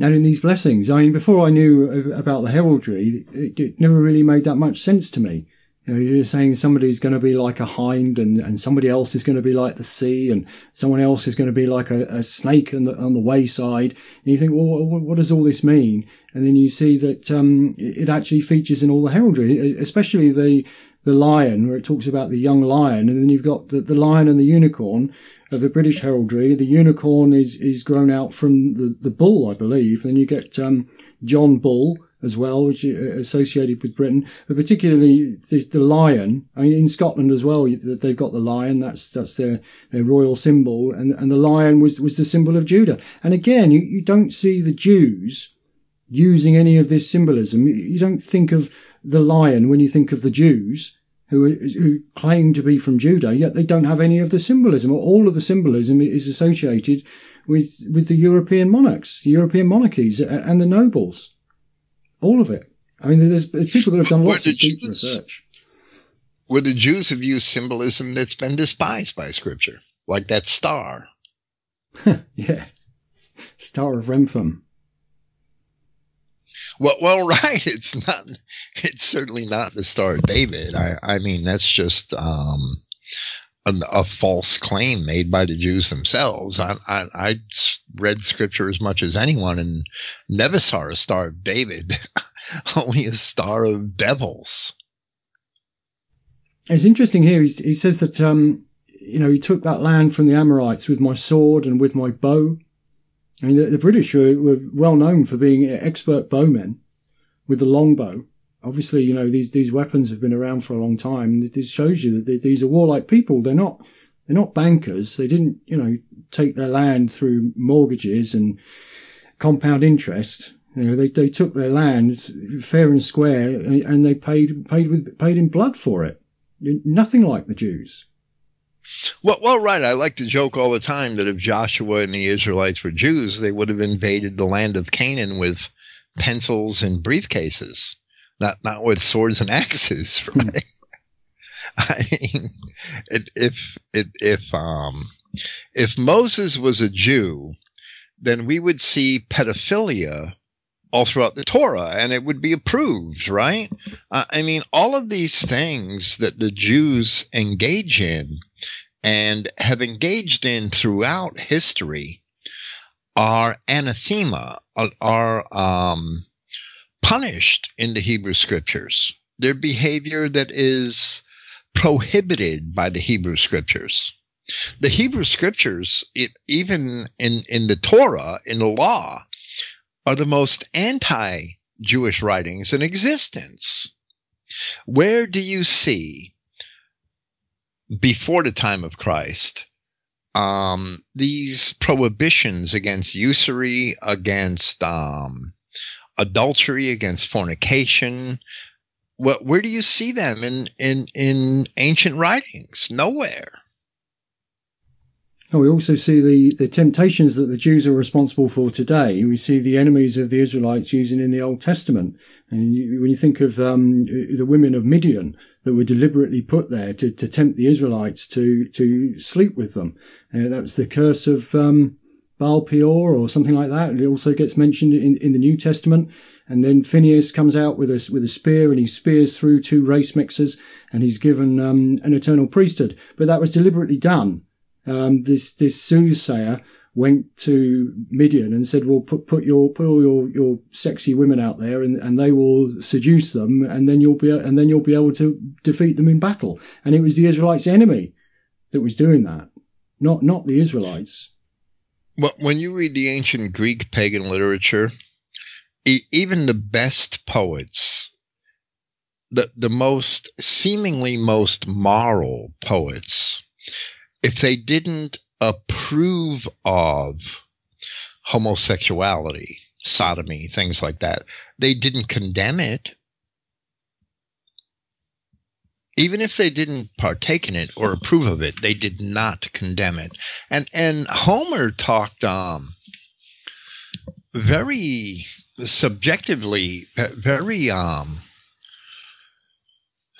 And in these blessings, I mean, before I knew about the heraldry, it, it never really made that much sense to me. You know, you're saying somebody's going to be like a hind and, and somebody else is going to be like the sea and someone else is going to be like a, a snake on the, on the wayside. And you think, well, what, what does all this mean? And then you see that, um, it actually features in all the heraldry, especially the, the lion where it talks about the young lion. And then you've got the, the lion and the unicorn of the British heraldry. The unicorn is, is grown out from the, the bull, I believe. And Then you get, um, John Bull as well, which are associated with Britain, but particularly the, the, lion. I mean, in Scotland as well, they've got the lion. That's, that's their, their royal symbol. And, and the lion was, was the symbol of Judah. And again, you, you don't see the Jews using any of this symbolism. You don't think of the lion when you think of the Jews. Who, who claim to be from Judah, yet they don't have any of the symbolism. Or all of the symbolism is associated with, with the European monarchs, European monarchies and the nobles. All of it. I mean, there's, there's people that have done lots of deep Jews, research. Where the Jews have used symbolism that's been despised by Scripture, like that star. yeah, Star of Rephidim. Well, well, right. It's not. It's certainly not the Star of David. I, I mean, that's just um, a, a, false claim made by the Jews themselves. I, I, I, read scripture as much as anyone and never saw a star of David, only a star of devils. It's interesting here. He, says that, um, you know, he took that land from the Amorites with my sword and with my bow. I mean, the, the British were, were well known for being expert bowmen with the longbow obviously, you know, these, these weapons have been around for a long time. This shows you that these are warlike people. They're not, they're not bankers. They didn't, you know, take their land through mortgages and compound interest. You know, they, they took their land fair and square and they paid, paid with, paid in blood for it. Nothing like the Jews. Well, well, right. I like to joke all the time that if Joshua and the Israelites were Jews, they would have invaded the land of Canaan with pencils and briefcases not not with swords and axes, right? I mean, if if if um if Moses was a Jew, then we would see pedophilia all throughout the Torah, and it would be approved, right? Uh, I mean, all of these things that the Jews engage in and have engaged in throughout history are anathema, are um, punished in the Hebrew scriptures. Their behavior that is prohibited by the Hebrew scriptures. The Hebrew scriptures, it, even in, in the Torah, in the law, are the most anti Jewish writings in existence. Where do you see, before the time of Christ, um, these prohibitions against usury, against um, adultery, against fornication. What, where do you see them in, in, in ancient writings? Nowhere. We also see the, the temptations that the Jews are responsible for today. We see the enemies of the Israelites using in the Old Testament. And you, when you think of um, the women of Midian that were deliberately put there to, to tempt the Israelites to to sleep with them, uh, that was the curse of um, Baal Peor or something like that. It also gets mentioned in, in the New Testament. And then Phineas comes out with a, with a spear and he spears through two race mixers and he's given um, an eternal priesthood. But that was deliberately done. Um, this, this soothsayer went to Midian and said, well, put, put your, put all your, your sexy women out there and, and they will seduce them and then you'll be, and then you'll be able to defeat them in battle. And it was the Israelites' enemy that was doing that, not, not the Israelites. When you read the ancient Greek pagan literature, even the best poets, the, the most seemingly most moral poets, if they didn't approve of homosexuality, sodomy, things like that, they didn't condemn it. Even if they didn't partake in it or approve of it, they did not condemn it. And and Homer talked um very subjectively, very um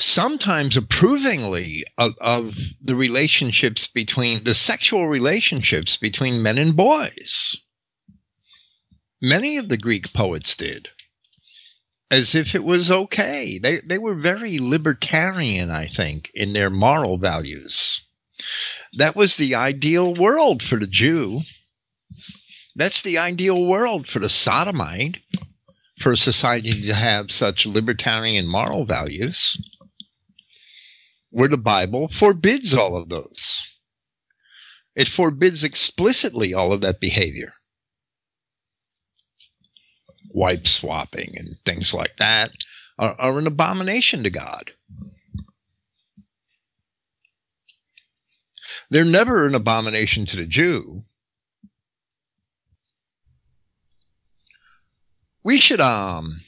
sometimes approvingly of, of, the relationships between the sexual relationships between men and boys. Many of the Greek poets did, as if it was okay. They, they were very libertarian, I think, in their moral values. That was the ideal world for the Jew. That's the ideal world for the sodomite, for a society to have such libertarian moral values where the Bible forbids all of those. It forbids explicitly all of that behavior. Wife swapping and things like that are, are an abomination to God. They're never an abomination to the Jew. We should um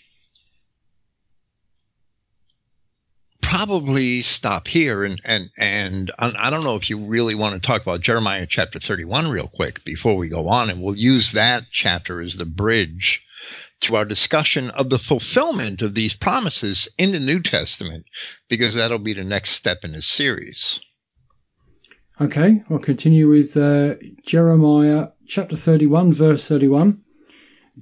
probably stop here and and and I don't know if you really want to talk about Jeremiah chapter 31 real quick before we go on and we'll use that chapter as the bridge to our discussion of the fulfillment of these promises in the New Testament because that'll be the next step in this series. Okay, I'll continue with uh, Jeremiah chapter 31 verse 31.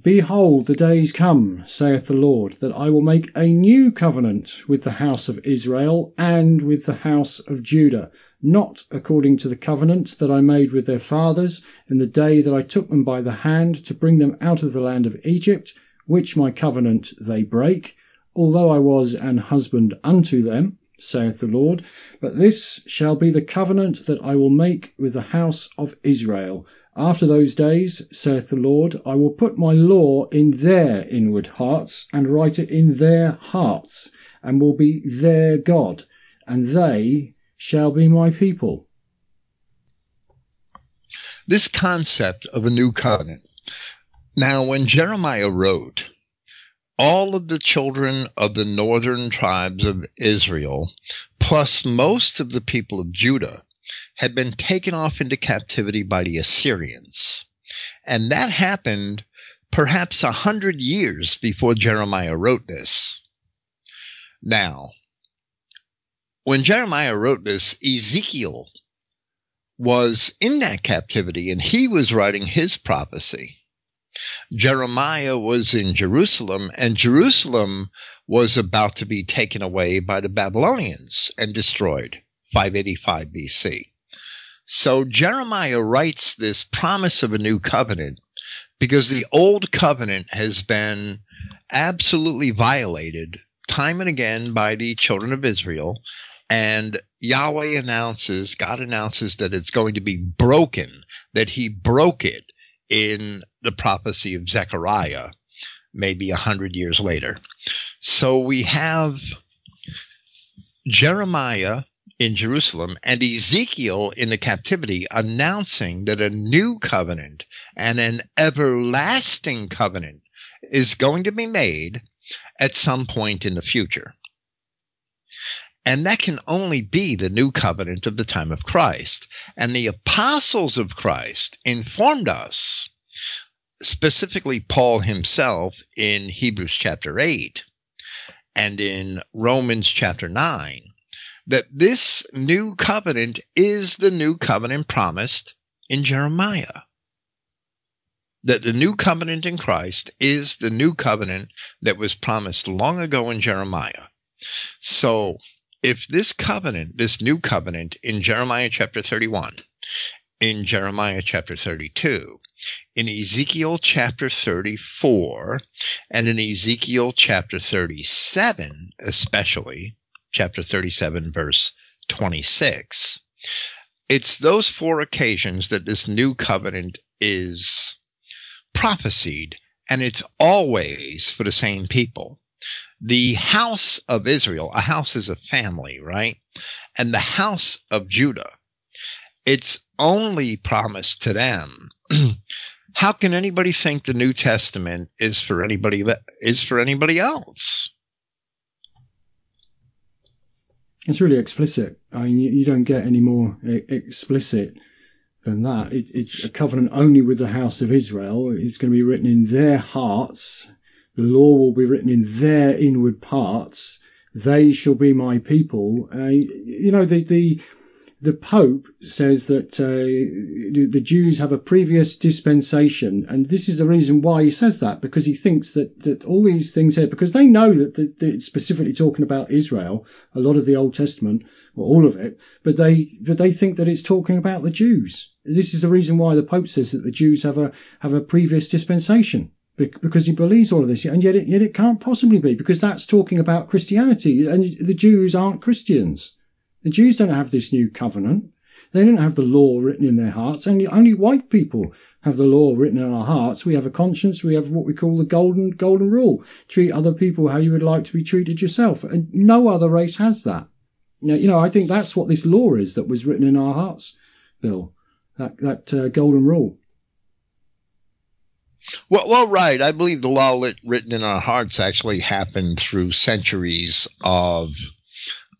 Behold, the days come, saith the Lord, that I will make a new covenant with the house of Israel and with the house of Judah, not according to the covenant that I made with their fathers in the day that I took them by the hand to bring them out of the land of Egypt, which my covenant they break, although I was an husband unto them, saith the Lord. But this shall be the covenant that I will make with the house of Israel after those days, saith the Lord, I will put my law in their inward hearts and write it in their hearts and will be their God and they shall be my people. This concept of a new covenant. Now, when Jeremiah wrote, all of the children of the northern tribes of Israel, plus most of the people of Judah, had been taken off into captivity by the Assyrians. And that happened perhaps a hundred years before Jeremiah wrote this. Now, when Jeremiah wrote this, Ezekiel was in that captivity and he was writing his prophecy. Jeremiah was in Jerusalem and Jerusalem was about to be taken away by the Babylonians and destroyed 585 BC. So Jeremiah writes this promise of a new covenant because the old covenant has been absolutely violated time and again by the children of Israel. And Yahweh announces, God announces that it's going to be broken, that he broke it in the prophecy of Zechariah, maybe a hundred years later. So we have Jeremiah in Jerusalem and Ezekiel in the captivity announcing that a new covenant and an everlasting covenant is going to be made at some point in the future. And that can only be the new covenant of the time of Christ. And the apostles of Christ informed us, specifically Paul himself in Hebrews chapter 8 and in Romans chapter 9, that this new covenant is the new covenant promised in Jeremiah. That the new covenant in Christ is the new covenant that was promised long ago in Jeremiah. So, if this covenant, this new covenant in Jeremiah chapter 31, in Jeremiah chapter 32, in Ezekiel chapter 34, and in Ezekiel chapter 37, especially, chapter 37, verse 26. It's those four occasions that this new covenant is prophesied, and it's always for the same people. The house of Israel, a house is a family, right? And the house of Judah, it's only promised to them. How can anybody think the New Testament is for anybody that is for anybody else? It's really explicit. I mean, you, don't get any more explicit than that. It, it's a covenant only with the house of Israel. It's going to be written in their hearts. The law will be written in their inward parts. They shall be my people. Uh, you know, the, the, the Pope says that uh, the Jews have a previous dispensation, and this is the reason why he says that because he thinks that that all these things here, because they know that, it's specifically talking about Israel, a lot of the Old Testament, or all of it, but they but they think that it's talking about the Jews. This is the reason why the Pope says that the Jews have a have a previous dispensation because he believes all of this, and yet it, yet it can't possibly be because that's talking about Christianity, and the Jews aren't Christians. The Jews don't have this new covenant. They don't have the law written in their hearts. Only, only white people have the law written in our hearts. We have a conscience. We have what we call the golden, golden rule. Treat other people how you would like to be treated yourself. And no other race has that. You know, you know I think that's what this law is that was written in our hearts, Bill. That, that uh, golden rule. Well, well, right. I believe the law written in our hearts actually happened through centuries of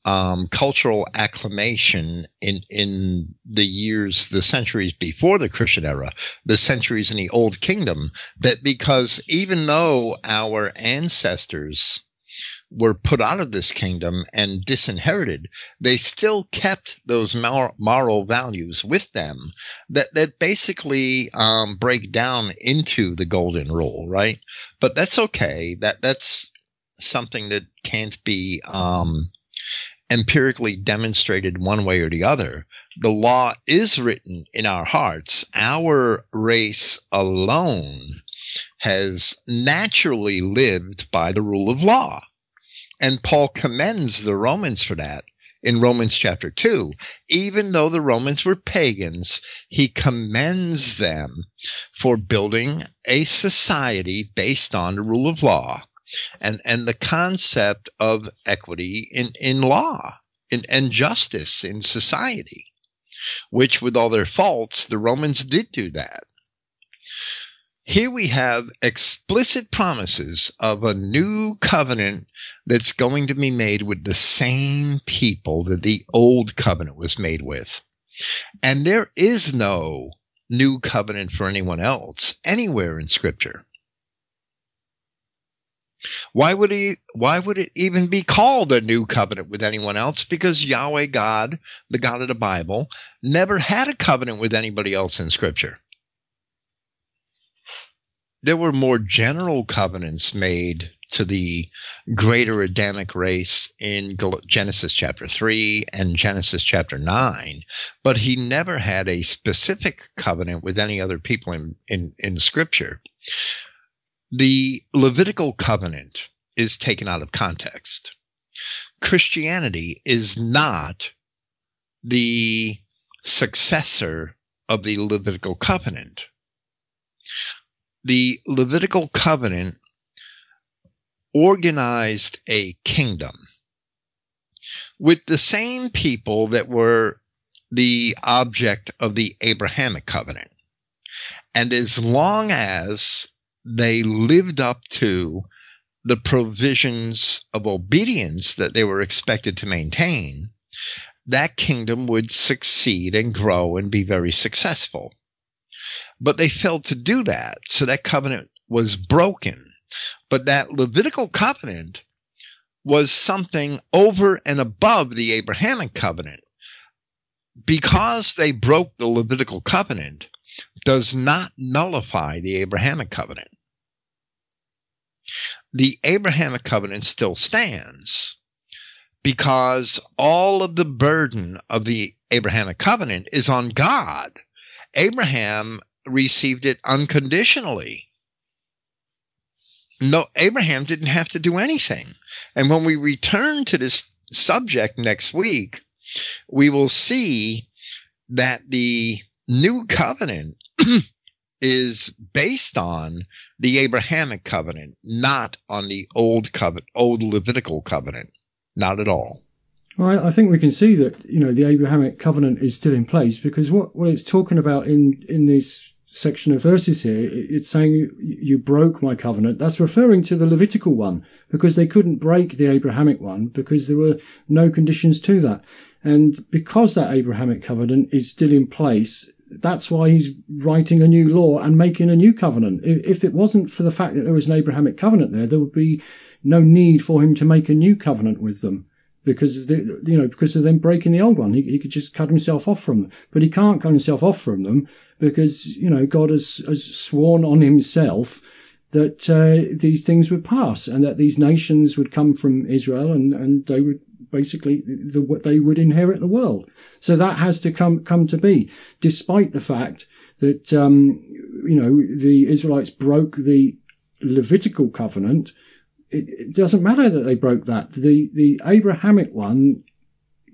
um, cultural acclamation in in the years, the centuries before the Christian era, the centuries in the Old Kingdom, that because even though our ancestors were put out of this kingdom and disinherited, they still kept those moral values with them that, that basically um, break down into the golden rule, right? But that's okay. That that's something that can't be um, empirically demonstrated one way or the other. The law is written in our hearts. Our race alone has naturally lived by the rule of law. And Paul commends the Romans for that in Romans chapter 2. Even though the Romans were pagans, he commends them for building a society based on the rule of law and and the concept of equity in in law in, and justice in society, which with all their faults, the Romans did do that. Here we have explicit promises of a new covenant that's going to be made with the same people that the old covenant was made with. And there is no new covenant for anyone else anywhere in scripture. Why would he why would it even be called a new covenant with anyone else? Because Yahweh God, the God of the Bible, never had a covenant with anybody else in scripture. There were more general covenants made to the greater Adamic race in Genesis chapter 3 and Genesis chapter 9, but he never had a specific covenant with any other people in, in, in Scripture the Levitical covenant is taken out of context. Christianity is not the successor of the Levitical covenant. The Levitical covenant organized a kingdom with the same people that were the object of the Abrahamic covenant. And as long as they lived up to the provisions of obedience that they were expected to maintain, that kingdom would succeed and grow and be very successful. But they failed to do that, so that covenant was broken. But that Levitical covenant was something over and above the Abrahamic covenant. Because they broke the Levitical covenant, does not nullify the Abrahamic covenant. The Abrahamic covenant still stands because all of the burden of the Abrahamic covenant is on God. Abraham received it unconditionally. No, Abraham didn't have to do anything. And when we return to this subject next week, we will see that the new covenant is based on the Abrahamic covenant, not on the old covenant, old Levitical covenant. Not at all. Well, I think we can see that, you know, the Abrahamic covenant is still in place because what, what it's talking about in, in this section of verses here, it's saying you broke my covenant. That's referring to the Levitical one because they couldn't break the Abrahamic one because there were no conditions to that. And because that Abrahamic covenant is still in place, that's why he's writing a new law and making a new covenant. If it wasn't for the fact that there was an Abrahamic covenant there, there would be no need for him to make a new covenant with them because of the, you know, because of them breaking the old one. He, he could just cut himself off from them, but he can't cut himself off from them because, you know, God has, has sworn on himself that, uh, these things would pass and that these nations would come from Israel and, and they would basically the, they would inherit the world. So that has to come, come to be despite the fact that, um, you know, the Israelites broke the Levitical covenant it, it doesn't matter that they broke that. The, the Abrahamic one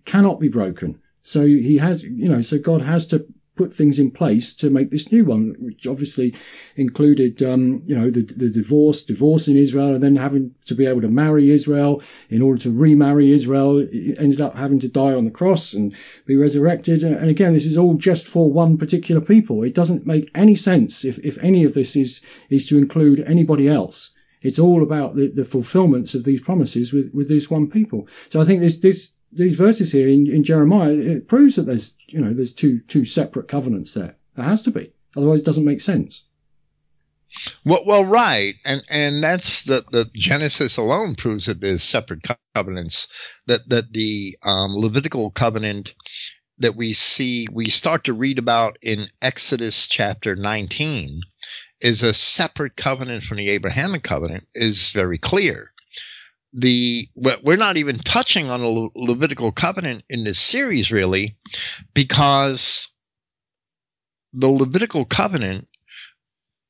cannot be broken. So he has, you know, so God has to put things in place to make this new one, which obviously included, um, you know, the, the divorce, divorce in Israel, and then having to be able to marry Israel in order to remarry Israel. ended up having to die on the cross and be resurrected. And again, this is all just for one particular people. It doesn't make any sense if, if any of this is, is to include anybody else. It's all about the, the fulfillments of these promises with, with this one people. So I think this, this, these verses here in, in Jeremiah, it proves that there's, you know, there's two, two separate covenants there. There has to be. Otherwise it doesn't make sense. Well, well, right, and and that's the the Genesis alone proves that there's separate covenants. That that the um, Levitical covenant that we see we start to read about in Exodus chapter 19 is a separate covenant from the Abrahamic covenant is very clear. The we're not even touching on the Levitical covenant in this series really, because the Levitical covenant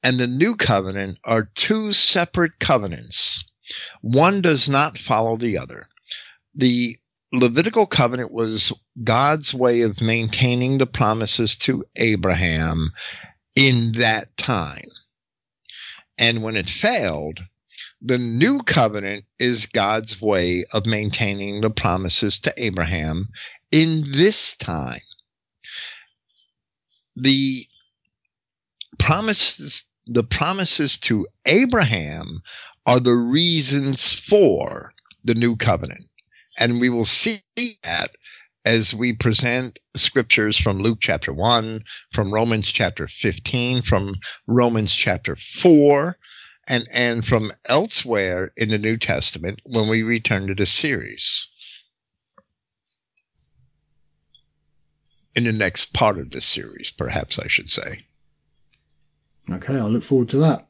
and the new covenant are two separate covenants. One does not follow the other. The Levitical covenant was God's way of maintaining the promises to Abraham in that time. And when it failed, the new covenant is God's way of maintaining the promises to Abraham in this time. The promises, the promises to Abraham are the reasons for the new covenant. And we will see that as we present scriptures from Luke chapter 1, from Romans chapter 15, from Romans chapter 4, and, and from elsewhere in the New Testament when we return to the series. In the next part of this series, perhaps I should say. Okay, I look forward to that.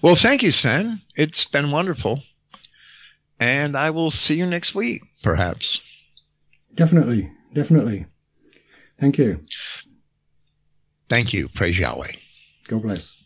Well, thank you, Sen. It's been wonderful. And I will see you next week perhaps. Definitely. Definitely. Thank you. Thank you. Praise Yahweh. God bless.